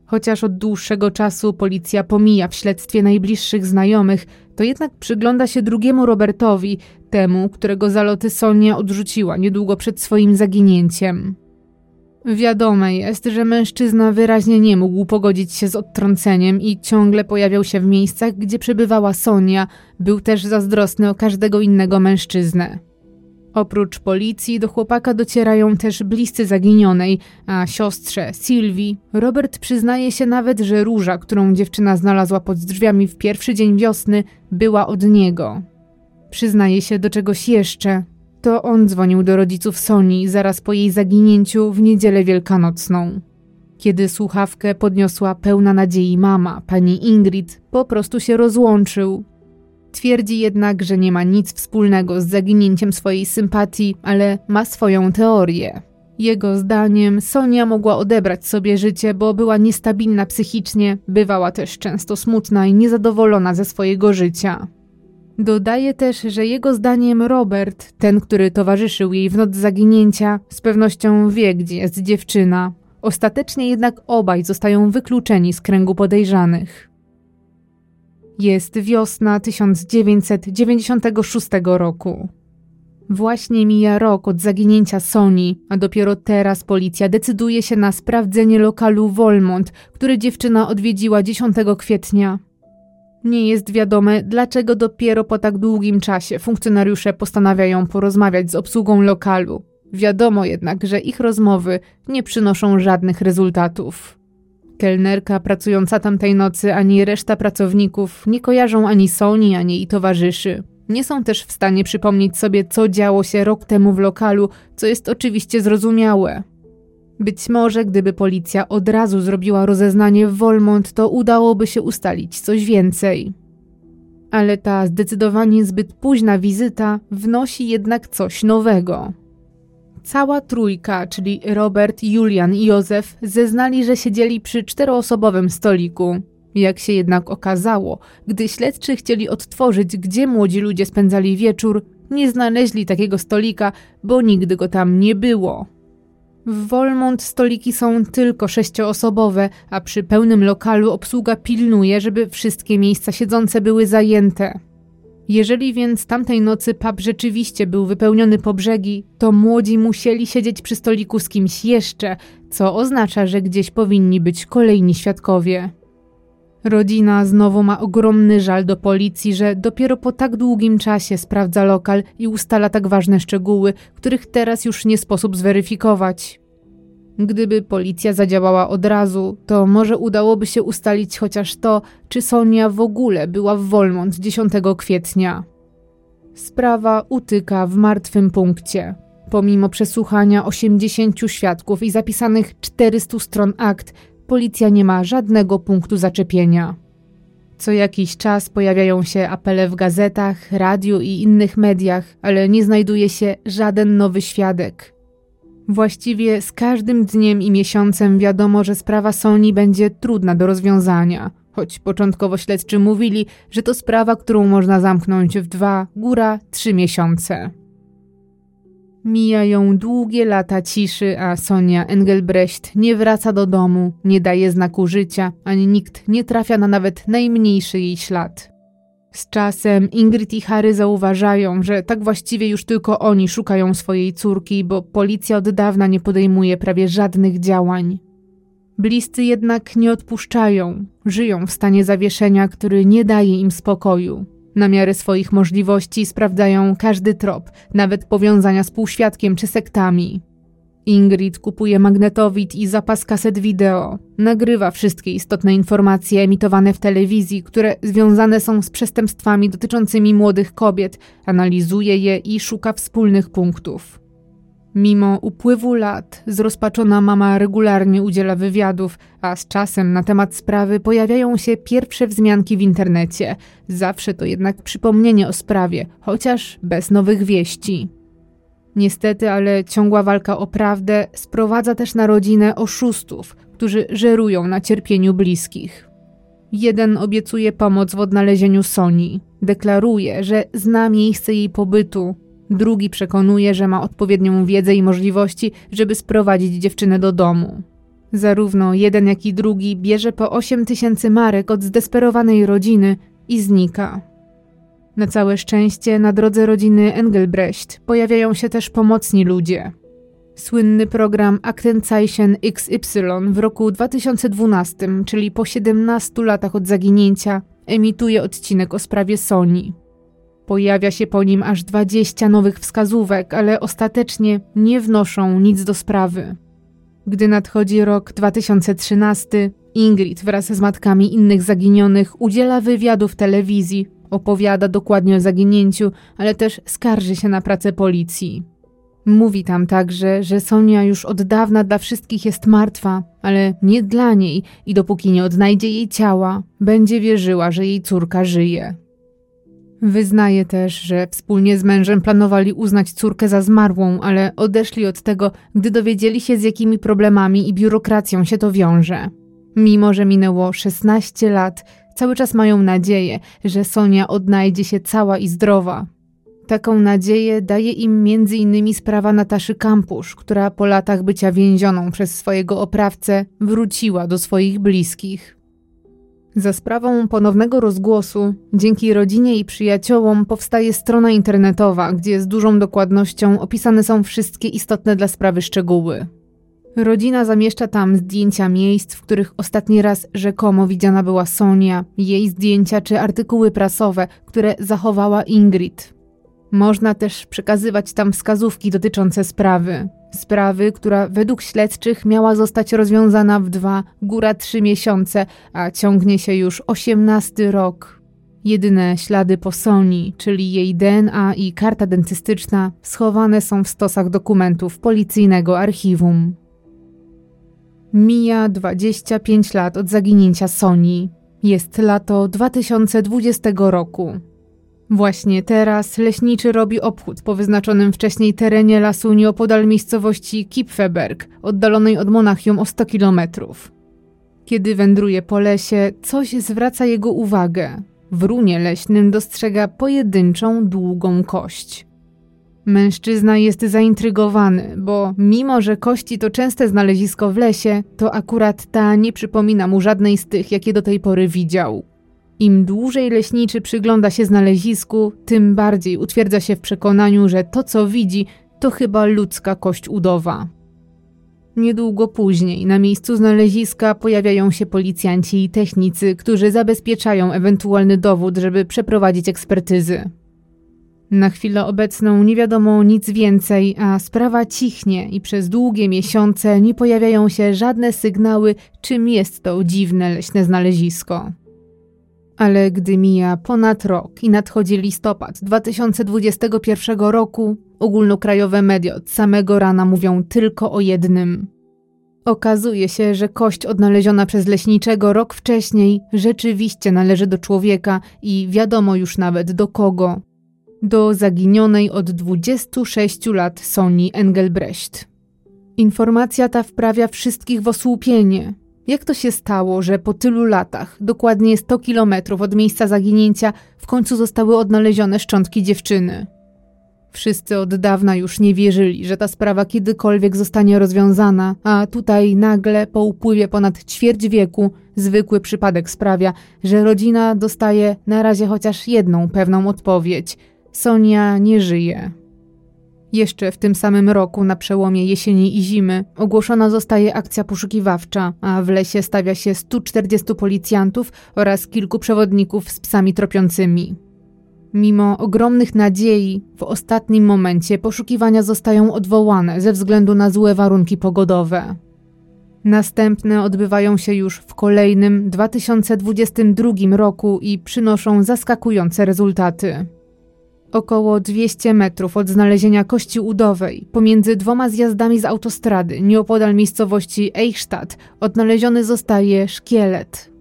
Chociaż od dłuższego czasu policja pomija w śledztwie najbliższych znajomych, to jednak przygląda się drugiemu Robertowi, temu, którego zaloty Sonia odrzuciła niedługo przed swoim zaginięciem. Wiadome jest, że mężczyzna wyraźnie nie mógł pogodzić się z odtrąceniem i ciągle pojawiał się w miejscach, gdzie przebywała Sonia. Był też zazdrosny o każdego innego mężczyznę. Oprócz policji do chłopaka docierają też bliscy zaginionej, a siostrze Sylwii Robert przyznaje się nawet, że róża, którą dziewczyna znalazła pod drzwiami w pierwszy dzień wiosny, była od niego. Przyznaje się do czegoś jeszcze. To on dzwonił do rodziców Soni zaraz po jej zaginięciu w niedzielę wielkanocną. Kiedy słuchawkę podniosła pełna nadziei mama, pani Ingrid, po prostu się rozłączył, Twierdzi jednak, że nie ma nic wspólnego z zaginięciem swojej sympatii, ale ma swoją teorię. Jego zdaniem Sonia mogła odebrać sobie życie, bo była niestabilna psychicznie, bywała też często smutna i niezadowolona ze swojego życia. Dodaje też, że jego zdaniem Robert, ten, który towarzyszył jej w noc zaginięcia, z pewnością wie, gdzie jest dziewczyna. Ostatecznie jednak obaj zostają wykluczeni z kręgu podejrzanych. Jest wiosna 1996 roku. Właśnie mija rok od zaginięcia Soni, a dopiero teraz policja decyduje się na sprawdzenie lokalu Volmont, który dziewczyna odwiedziła 10 kwietnia. Nie jest wiadome, dlaczego dopiero po tak długim czasie funkcjonariusze postanawiają porozmawiać z obsługą lokalu. Wiadomo jednak, że ich rozmowy nie przynoszą żadnych rezultatów. Kelnerka pracująca tamtej nocy, ani reszta pracowników nie kojarzą ani Soni, ani jej towarzyszy. Nie są też w stanie przypomnieć sobie, co działo się rok temu w lokalu, co jest oczywiście zrozumiałe. Być może, gdyby policja od razu zrobiła rozeznanie w Volmont, to udałoby się ustalić coś więcej. Ale ta zdecydowanie zbyt późna wizyta wnosi jednak coś nowego. Cała trójka, czyli Robert, Julian i Józef, zeznali, że siedzieli przy czteroosobowym stoliku. Jak się jednak okazało, gdy śledczy chcieli odtworzyć, gdzie młodzi ludzie spędzali wieczór, nie znaleźli takiego stolika, bo nigdy go tam nie było. W Volmont stoliki są tylko sześcioosobowe, a przy pełnym lokalu obsługa pilnuje, żeby wszystkie miejsca siedzące były zajęte. Jeżeli więc tamtej nocy pub rzeczywiście był wypełniony po brzegi, to młodzi musieli siedzieć przy stoliku z kimś jeszcze, co oznacza, że gdzieś powinni być kolejni świadkowie. Rodzina znowu ma ogromny żal do policji, że dopiero po tak długim czasie sprawdza lokal i ustala tak ważne szczegóły, których teraz już nie sposób zweryfikować. Gdyby policja zadziałała od razu, to może udałoby się ustalić chociaż to, czy Sonia w ogóle była w Volmont 10 kwietnia. Sprawa utyka w martwym punkcie. Pomimo przesłuchania 80 świadków i zapisanych 400 stron akt, policja nie ma żadnego punktu zaczepienia. Co jakiś czas pojawiają się apele w gazetach, radiu i innych mediach, ale nie znajduje się żaden nowy świadek. Właściwie z każdym dniem i miesiącem wiadomo, że sprawa Sony będzie trudna do rozwiązania, choć początkowo śledczy mówili, że to sprawa, którą można zamknąć w dwa, góra trzy miesiące. Mijają długie lata ciszy, a Sonia Engelbrecht nie wraca do domu, nie daje znaku życia, ani nikt nie trafia na nawet najmniejszy jej ślad. Z czasem Ingrid i Harry zauważają, że tak właściwie już tylko oni szukają swojej córki, bo policja od dawna nie podejmuje prawie żadnych działań. Bliscy jednak nie odpuszczają, żyją w stanie zawieszenia, który nie daje im spokoju. Na miarę swoich możliwości sprawdzają każdy trop, nawet powiązania z półświadkiem czy sektami. Ingrid kupuje magnetowid i zapas kaset wideo. Nagrywa wszystkie istotne informacje emitowane w telewizji, które związane są z przestępstwami dotyczącymi młodych kobiet, analizuje je i szuka wspólnych punktów. Mimo upływu lat, zrozpaczona mama regularnie udziela wywiadów, a z czasem na temat sprawy pojawiają się pierwsze wzmianki w internecie. Zawsze to jednak przypomnienie o sprawie, chociaż bez nowych wieści. Niestety, ale ciągła walka o prawdę sprowadza też na rodzinę oszustów, którzy żerują na cierpieniu bliskich. Jeden obiecuje pomoc w odnalezieniu Soni, deklaruje, że zna miejsce jej pobytu, Drugi przekonuje, że ma odpowiednią wiedzę i możliwości, żeby sprowadzić dziewczynę do domu. Zarówno jeden, jak i drugi bierze po 8 tysięcy marek od zdesperowanej rodziny i znika. Na całe szczęście na drodze rodziny Engelbrecht pojawiają się też pomocni ludzie. Słynny program Aktenzeichen XY w roku 2012, czyli po 17 latach od zaginięcia, emituje odcinek o sprawie Sony. Pojawia się po nim aż 20 nowych wskazówek, ale ostatecznie nie wnoszą nic do sprawy. Gdy nadchodzi rok 2013, Ingrid wraz z matkami innych zaginionych udziela wywiadu w telewizji, opowiada dokładnie o zaginięciu, ale też skarży się na pracę policji. Mówi tam także, że Sonia już od dawna dla wszystkich jest martwa, ale nie dla niej i dopóki nie odnajdzie jej ciała, będzie wierzyła, że jej córka żyje. Wyznaje też, że wspólnie z mężem planowali uznać córkę za zmarłą, ale odeszli od tego, gdy dowiedzieli się, z jakimi problemami i biurokracją się to wiąże. Mimo, że minęło 16 lat, cały czas mają nadzieję, że Sonia odnajdzie się cała i zdrowa. Taką nadzieję daje im m.in. sprawa Nataszy Kampusz, która po latach bycia więzioną przez swojego oprawcę wróciła do swoich bliskich. Za sprawą ponownego rozgłosu, dzięki rodzinie i przyjaciołom powstaje strona internetowa, gdzie z dużą dokładnością opisane są wszystkie istotne dla sprawy szczegóły. Rodzina zamieszcza tam zdjęcia miejsc, w których ostatni raz rzekomo widziana była Sonia, jej zdjęcia czy artykuły prasowe, które zachowała Ingrid. Można też przekazywać tam wskazówki dotyczące sprawy. Sprawy, która według śledczych miała zostać rozwiązana w dwa, góra trzy miesiące, a ciągnie się już osiemnasty rok. Jedyne ślady po Soni, czyli jej DNA i karta dentystyczna, schowane są w stosach dokumentów policyjnego archiwum. Mija 25 lat od zaginięcia Soni. Jest lato 2020 roku. Właśnie teraz leśniczy robi obchód po wyznaczonym wcześniej terenie lasu nieopodal miejscowości Kipfeberg, oddalonej od Monachium o 100 kilometrów. Kiedy wędruje po lesie, coś zwraca jego uwagę. W runie leśnym dostrzega pojedynczą, długą kość. Mężczyzna jest zaintrygowany, bo mimo, że kości to częste znalezisko w lesie, to akurat ta nie przypomina mu żadnej z tych, jakie do tej pory widział. Im dłużej leśniczy przygląda się znalezisku, tym bardziej utwierdza się w przekonaniu, że to co widzi, to chyba ludzka kość udowa. Niedługo później na miejscu znaleziska pojawiają się policjanci i technicy, którzy zabezpieczają ewentualny dowód, żeby przeprowadzić ekspertyzy. Na chwilę obecną nie wiadomo nic więcej, a sprawa cichnie i przez długie miesiące nie pojawiają się żadne sygnały, czym jest to dziwne leśne znalezisko Ale gdy mija ponad rok i nadchodzi listopad 2021 roku, ogólnokrajowe media od samego rana mówią tylko o jednym. Okazuje się, że kość odnaleziona przez leśniczego rok wcześniej rzeczywiście należy do człowieka i wiadomo już nawet do kogo. Do zaginionej od 26 lat Soni Engelbrecht. Informacja ta wprawia wszystkich w osłupienie. Jak to się stało, że po tylu latach, dokładnie 100 kilometrów od miejsca zaginięcia, w końcu zostały odnalezione szczątki dziewczyny? Wszyscy od dawna już nie wierzyli, że ta sprawa kiedykolwiek zostanie rozwiązana, a tutaj nagle, po upływie ponad ćwierć wieku, zwykły przypadek sprawia, że rodzina dostaje na razie chociaż jedną pewną odpowiedź: Sonia nie żyje. Jeszcze w tym samym roku, na przełomie jesieni i zimy, ogłoszona zostaje akcja poszukiwawcza, a w lesie stawia się 140 policjantów oraz kilku przewodników z psami tropiącymi. Mimo ogromnych nadziei, w ostatnim momencie poszukiwania zostają odwołane ze względu na złe warunki pogodowe. Następne odbywają się już w kolejnym 2022 roku i przynoszą zaskakujące rezultaty. Około 200 metrów od znalezienia kości udowej, pomiędzy dwoma zjazdami z autostrady, nieopodal miejscowości Eichstadt, odnaleziony zostaje szkielet.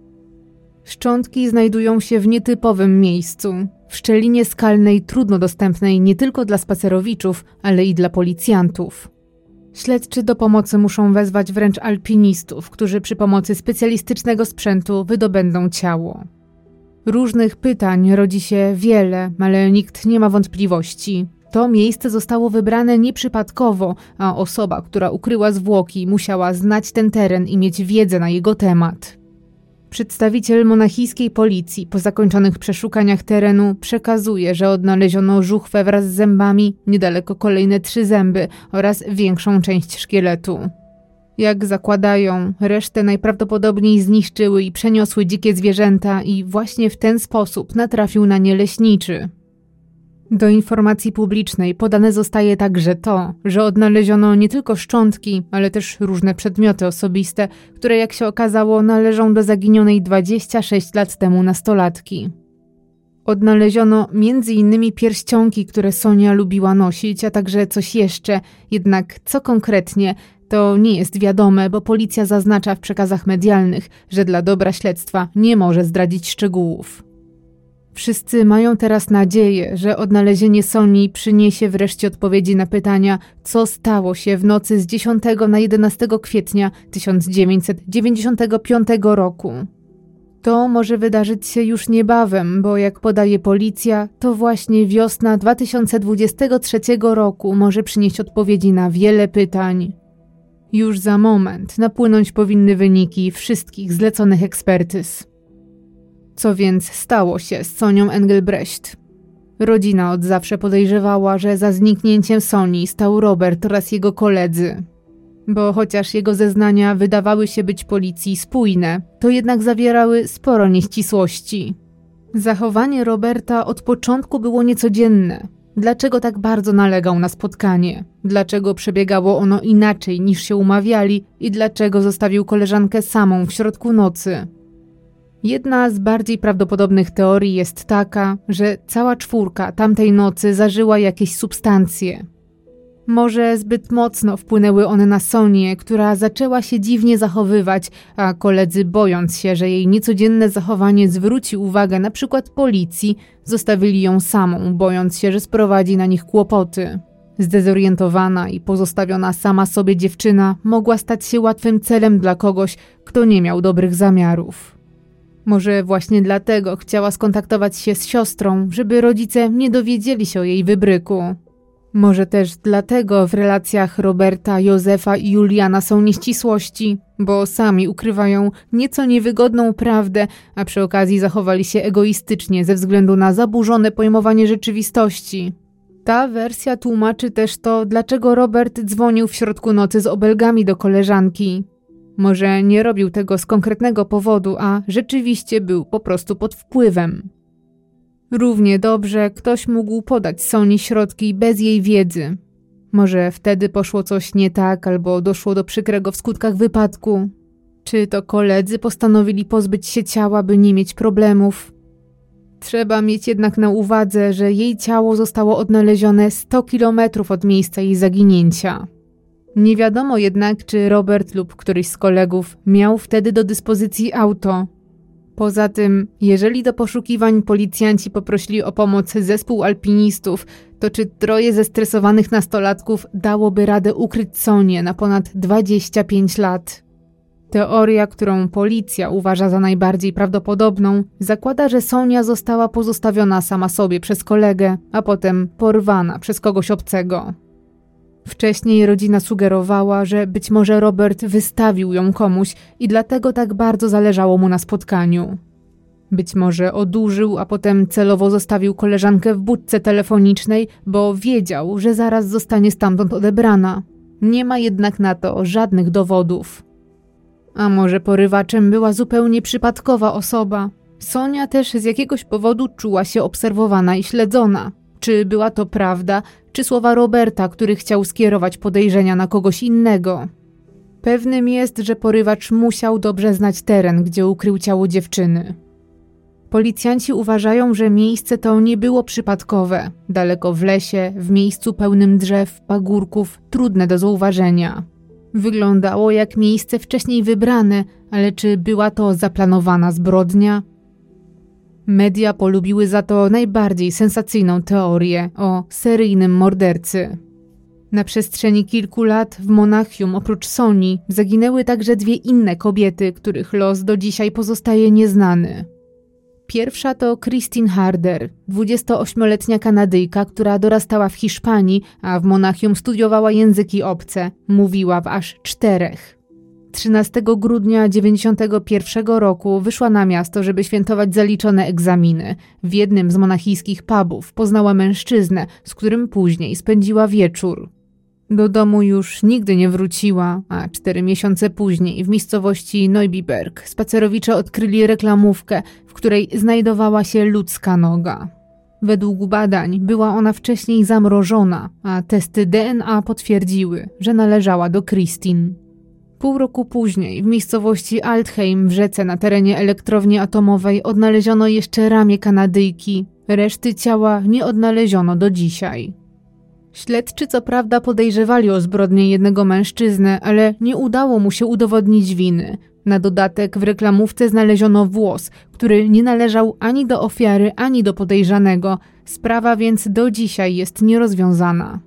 Szczątki znajdują się w nietypowym miejscu, w szczelinie skalnej trudno dostępnej nie tylko dla spacerowiczów, ale i dla policjantów. Śledczy do pomocy muszą wezwać wręcz alpinistów, którzy przy pomocy specjalistycznego sprzętu wydobędą ciało. Różnych pytań rodzi się wiele, ale nikt nie ma wątpliwości. To miejsce zostało wybrane nieprzypadkowo, a osoba, która ukryła zwłoki, musiała znać ten teren i mieć wiedzę na jego temat. Przedstawiciel monachijskiej policji po zakończonych przeszukaniach terenu przekazuje, że odnaleziono żuchwę wraz z zębami, niedaleko kolejne trzy zęby oraz większą część szkieletu. Jak zakładają, resztę najprawdopodobniej zniszczyły i przeniosły dzikie zwierzęta i właśnie w ten sposób natrafił na nie leśniczy. Do informacji publicznej podane zostaje także to, że odnaleziono nie tylko szczątki, ale też różne przedmioty osobiste, które jak się okazało należą do zaginionej 26 lat temu nastolatki. Odnaleziono m.in. pierścionki, które Sonia lubiła nosić, a także coś jeszcze, jednak co konkretnie, to nie jest wiadome, bo policja zaznacza w przekazach medialnych, że dla dobra śledztwa nie może zdradzić szczegółów. Wszyscy mają teraz nadzieję, że odnalezienie Soni przyniesie wreszcie odpowiedzi na pytania, co stało się w nocy z 10 na 11 kwietnia 1995 roku. To może wydarzyć się już niebawem, bo jak podaje policja, to właśnie wiosna 2023 roku może przynieść odpowiedzi na wiele pytań. Już za moment napłynąć powinny wyniki wszystkich zleconych ekspertyz. Co więc stało się z Sonią Engelbrecht? Rodzina od zawsze podejrzewała, że za zniknięciem Soni stał Robert oraz jego koledzy. Bo chociaż jego zeznania wydawały się być policji spójne, to jednak zawierały sporo nieścisłości. Zachowanie Roberta od początku było niecodzienne. Dlaczego tak bardzo nalegał na spotkanie? Dlaczego przebiegało ono inaczej niż się umawiali i dlaczego zostawił koleżankę samą w środku nocy? Jedna z bardziej prawdopodobnych teorii jest taka, że cała czwórka tamtej nocy zażyła jakieś substancje. Może zbyt mocno wpłynęły one na Sonię, która zaczęła się dziwnie zachowywać, a koledzy bojąc się, że jej niecodzienne zachowanie zwróci uwagę na przykład policji, zostawili ją samą, bojąc się, że sprowadzi na nich kłopoty. Zdezorientowana i pozostawiona sama sobie dziewczyna mogła stać się łatwym celem dla kogoś, kto nie miał dobrych zamiarów. Może właśnie dlatego chciała skontaktować się z siostrą, żeby rodzice nie dowiedzieli się o jej wybryku. Może też dlatego w relacjach Roberta, Józefa i Juliana są nieścisłości, bo sami ukrywają nieco niewygodną prawdę, a przy okazji zachowali się egoistycznie ze względu na zaburzone pojmowanie rzeczywistości. Ta wersja tłumaczy też to, dlaczego Robert dzwonił w środku nocy z obelgami do koleżanki. Może nie robił tego z konkretnego powodu, a rzeczywiście był po prostu pod wpływem. Równie dobrze ktoś mógł podać Soni środki bez jej wiedzy. Może wtedy poszło coś nie tak, albo doszło do przykrego w skutkach wypadku. Czy to koledzy postanowili pozbyć się ciała, by nie mieć problemów? Trzeba mieć jednak na uwadze, że jej ciało zostało odnalezione 100 kilometrów od miejsca jej zaginięcia. Nie wiadomo jednak, czy Robert lub któryś z kolegów miał wtedy do dyspozycji auto. Poza tym, jeżeli do poszukiwań policjanci poprosili o pomoc zespół alpinistów, to czy troje zestresowanych nastolatków dałoby radę ukryć Sonię na ponad 25 lat? Teoria, którą policja uważa za najbardziej prawdopodobną, zakłada, że Sonia została pozostawiona sama sobie przez kolegę, a potem porwana przez kogoś obcego. Wcześniej rodzina sugerowała, że być może Robert wystawił ją komuś i dlatego tak bardzo zależało mu na spotkaniu. Być może odurzył, a potem celowo zostawił koleżankę w budce telefonicznej, bo wiedział, że zaraz zostanie stamtąd odebrana. Nie ma jednak na to żadnych dowodów. A może porywaczem była zupełnie przypadkowa osoba? Sonia też z jakiegoś powodu czuła się obserwowana i śledzona. Czy była to prawda, czy słowa Roberta, który chciał skierować podejrzenia na kogoś innego? Pewnym jest, że porywacz musiał dobrze znać teren, gdzie ukrył ciało dziewczyny. Policjanci uważają, że miejsce to nie było przypadkowe, daleko w lesie, w miejscu pełnym drzew, pagórków, trudne do zauważenia. Wyglądało jak miejsce wcześniej wybrane, ale czy była to zaplanowana zbrodnia? Media polubiły za to najbardziej sensacyjną teorię o seryjnym mordercy. Na przestrzeni kilku lat w Monachium oprócz Soni zaginęły także dwie inne kobiety, których los do dzisiaj pozostaje nieznany. Pierwsza to Christine Harder, 28-letnia Kanadyjka, która dorastała w Hiszpanii, a w Monachium studiowała języki obce. Mówiła w aż czterech. 13 grudnia 1991 roku wyszła na miasto, żeby świętować zaliczone egzaminy. W jednym z monachijskich pubów poznała mężczyznę, z którym później spędziła wieczór. Do domu już nigdy nie wróciła, a cztery miesiące później w miejscowości Neubiberg spacerowicze odkryli reklamówkę, w której znajdowała się ludzka noga. Według badań była ona wcześniej zamrożona, a testy DNA potwierdziły, że należała do Christine. Pół roku później w miejscowości Altheim w rzece na terenie elektrowni atomowej odnaleziono jeszcze ramię Kanadyjki. Reszty ciała nie odnaleziono do dzisiaj. Śledczy co prawda podejrzewali o zbrodnię jednego mężczyznę, ale nie udało mu się udowodnić winy. Na dodatek w reklamówce znaleziono włos, który nie należał ani do ofiary, ani do podejrzanego. Sprawa więc do dzisiaj jest nierozwiązana.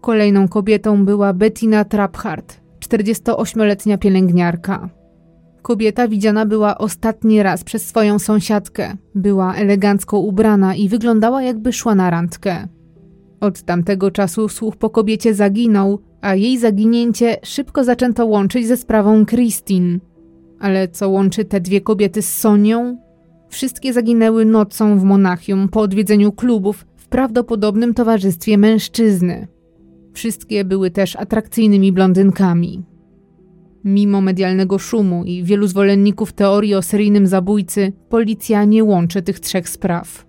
Kolejną kobietą była Bettina Traphart, 48-letnia pielęgniarka. Kobieta widziana była ostatni raz przez swoją sąsiadkę. Była elegancko ubrana i wyglądała jakby szła na randkę. Od tamtego czasu słuch po kobiecie zaginął, a jej zaginięcie szybko zaczęto łączyć ze sprawą Christine. Ale co łączy te dwie kobiety z Sonią? Wszystkie zaginęły nocą w Monachium po odwiedzeniu klubów w prawdopodobnym towarzystwie mężczyzny. Wszystkie były też atrakcyjnymi blondynkami. Mimo medialnego szumu i wielu zwolenników teorii o seryjnym zabójcy, policja nie łączy tych trzech spraw.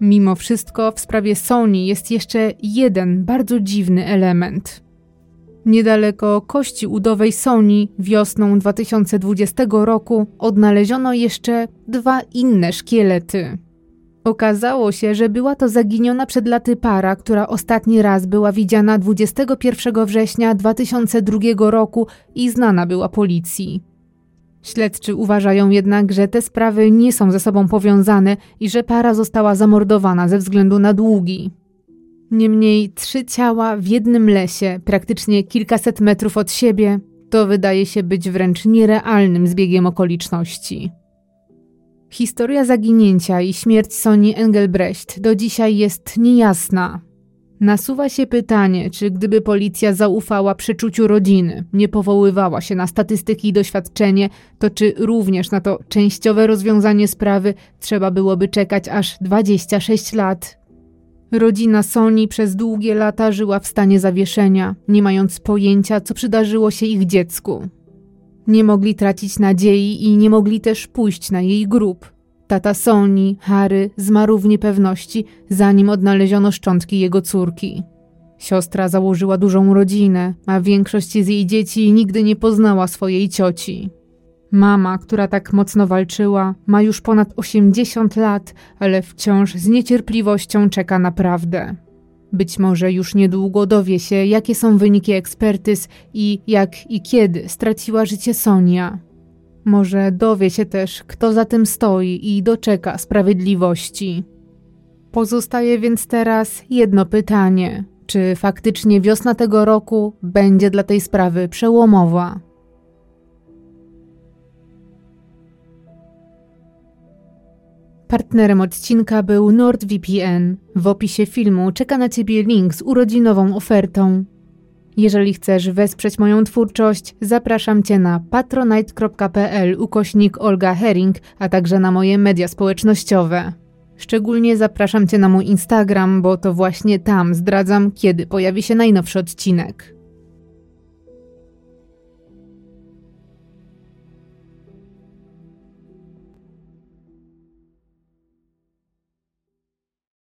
Mimo wszystko w sprawie Sony jest jeszcze jeden bardzo dziwny element. Niedaleko kości udowej Sony wiosną 2020 roku odnaleziono jeszcze dwa inne szkielety. Okazało się, że była to zaginiona przed laty para, która ostatni raz była widziana 21 września 2002 roku i znana była policji. Śledczy uważają jednak, że te sprawy nie są ze sobą powiązane i że para została zamordowana ze względu na długi. Niemniej trzy ciała w jednym lesie, praktycznie kilkaset metrów od siebie, to wydaje się być wręcz nierealnym zbiegiem okoliczności. Historia zaginięcia i śmierć Soni Engelbrecht do dzisiaj jest niejasna. Nasuwa się pytanie, czy gdyby policja zaufała przeczuciu rodziny, nie powoływała się na statystyki i doświadczenie, to czy również na to częściowe rozwiązanie sprawy trzeba byłoby czekać aż 26 lat. Rodzina Soni przez długie lata żyła w stanie zawieszenia, nie mając pojęcia, co przydarzyło się ich dziecku. Nie mogli tracić nadziei i nie mogli też pójść na jej grób. Tata Soni, Harry, zmarł w niepewności, zanim odnaleziono szczątki jego córki. Siostra założyła dużą rodzinę, a większość z jej dzieci nigdy nie poznała swojej cioci. Mama, która tak mocno walczyła, ma już ponad 80 lat, ale wciąż z niecierpliwością czeka na prawdę. Być może już niedługo dowie się, jakie są wyniki ekspertyz i jak i kiedy straciła życie Sonia. Może dowie się też, kto za tym stoi i doczeka sprawiedliwości. Pozostaje więc teraz jedno pytanie: czy faktycznie wiosna tego roku będzie dla tej sprawy przełomowa? Partnerem odcinka był NordVPN. W opisie filmu czeka na Ciebie link z urodzinową ofertą. Jeżeli chcesz wesprzeć moją twórczość, zapraszam Cię na patronite.pl ukośnik Olga Herring, a także na moje media społecznościowe. Szczególnie zapraszam Cię na mój Instagram, bo to właśnie tam zdradzam, kiedy pojawi się najnowszy odcinek.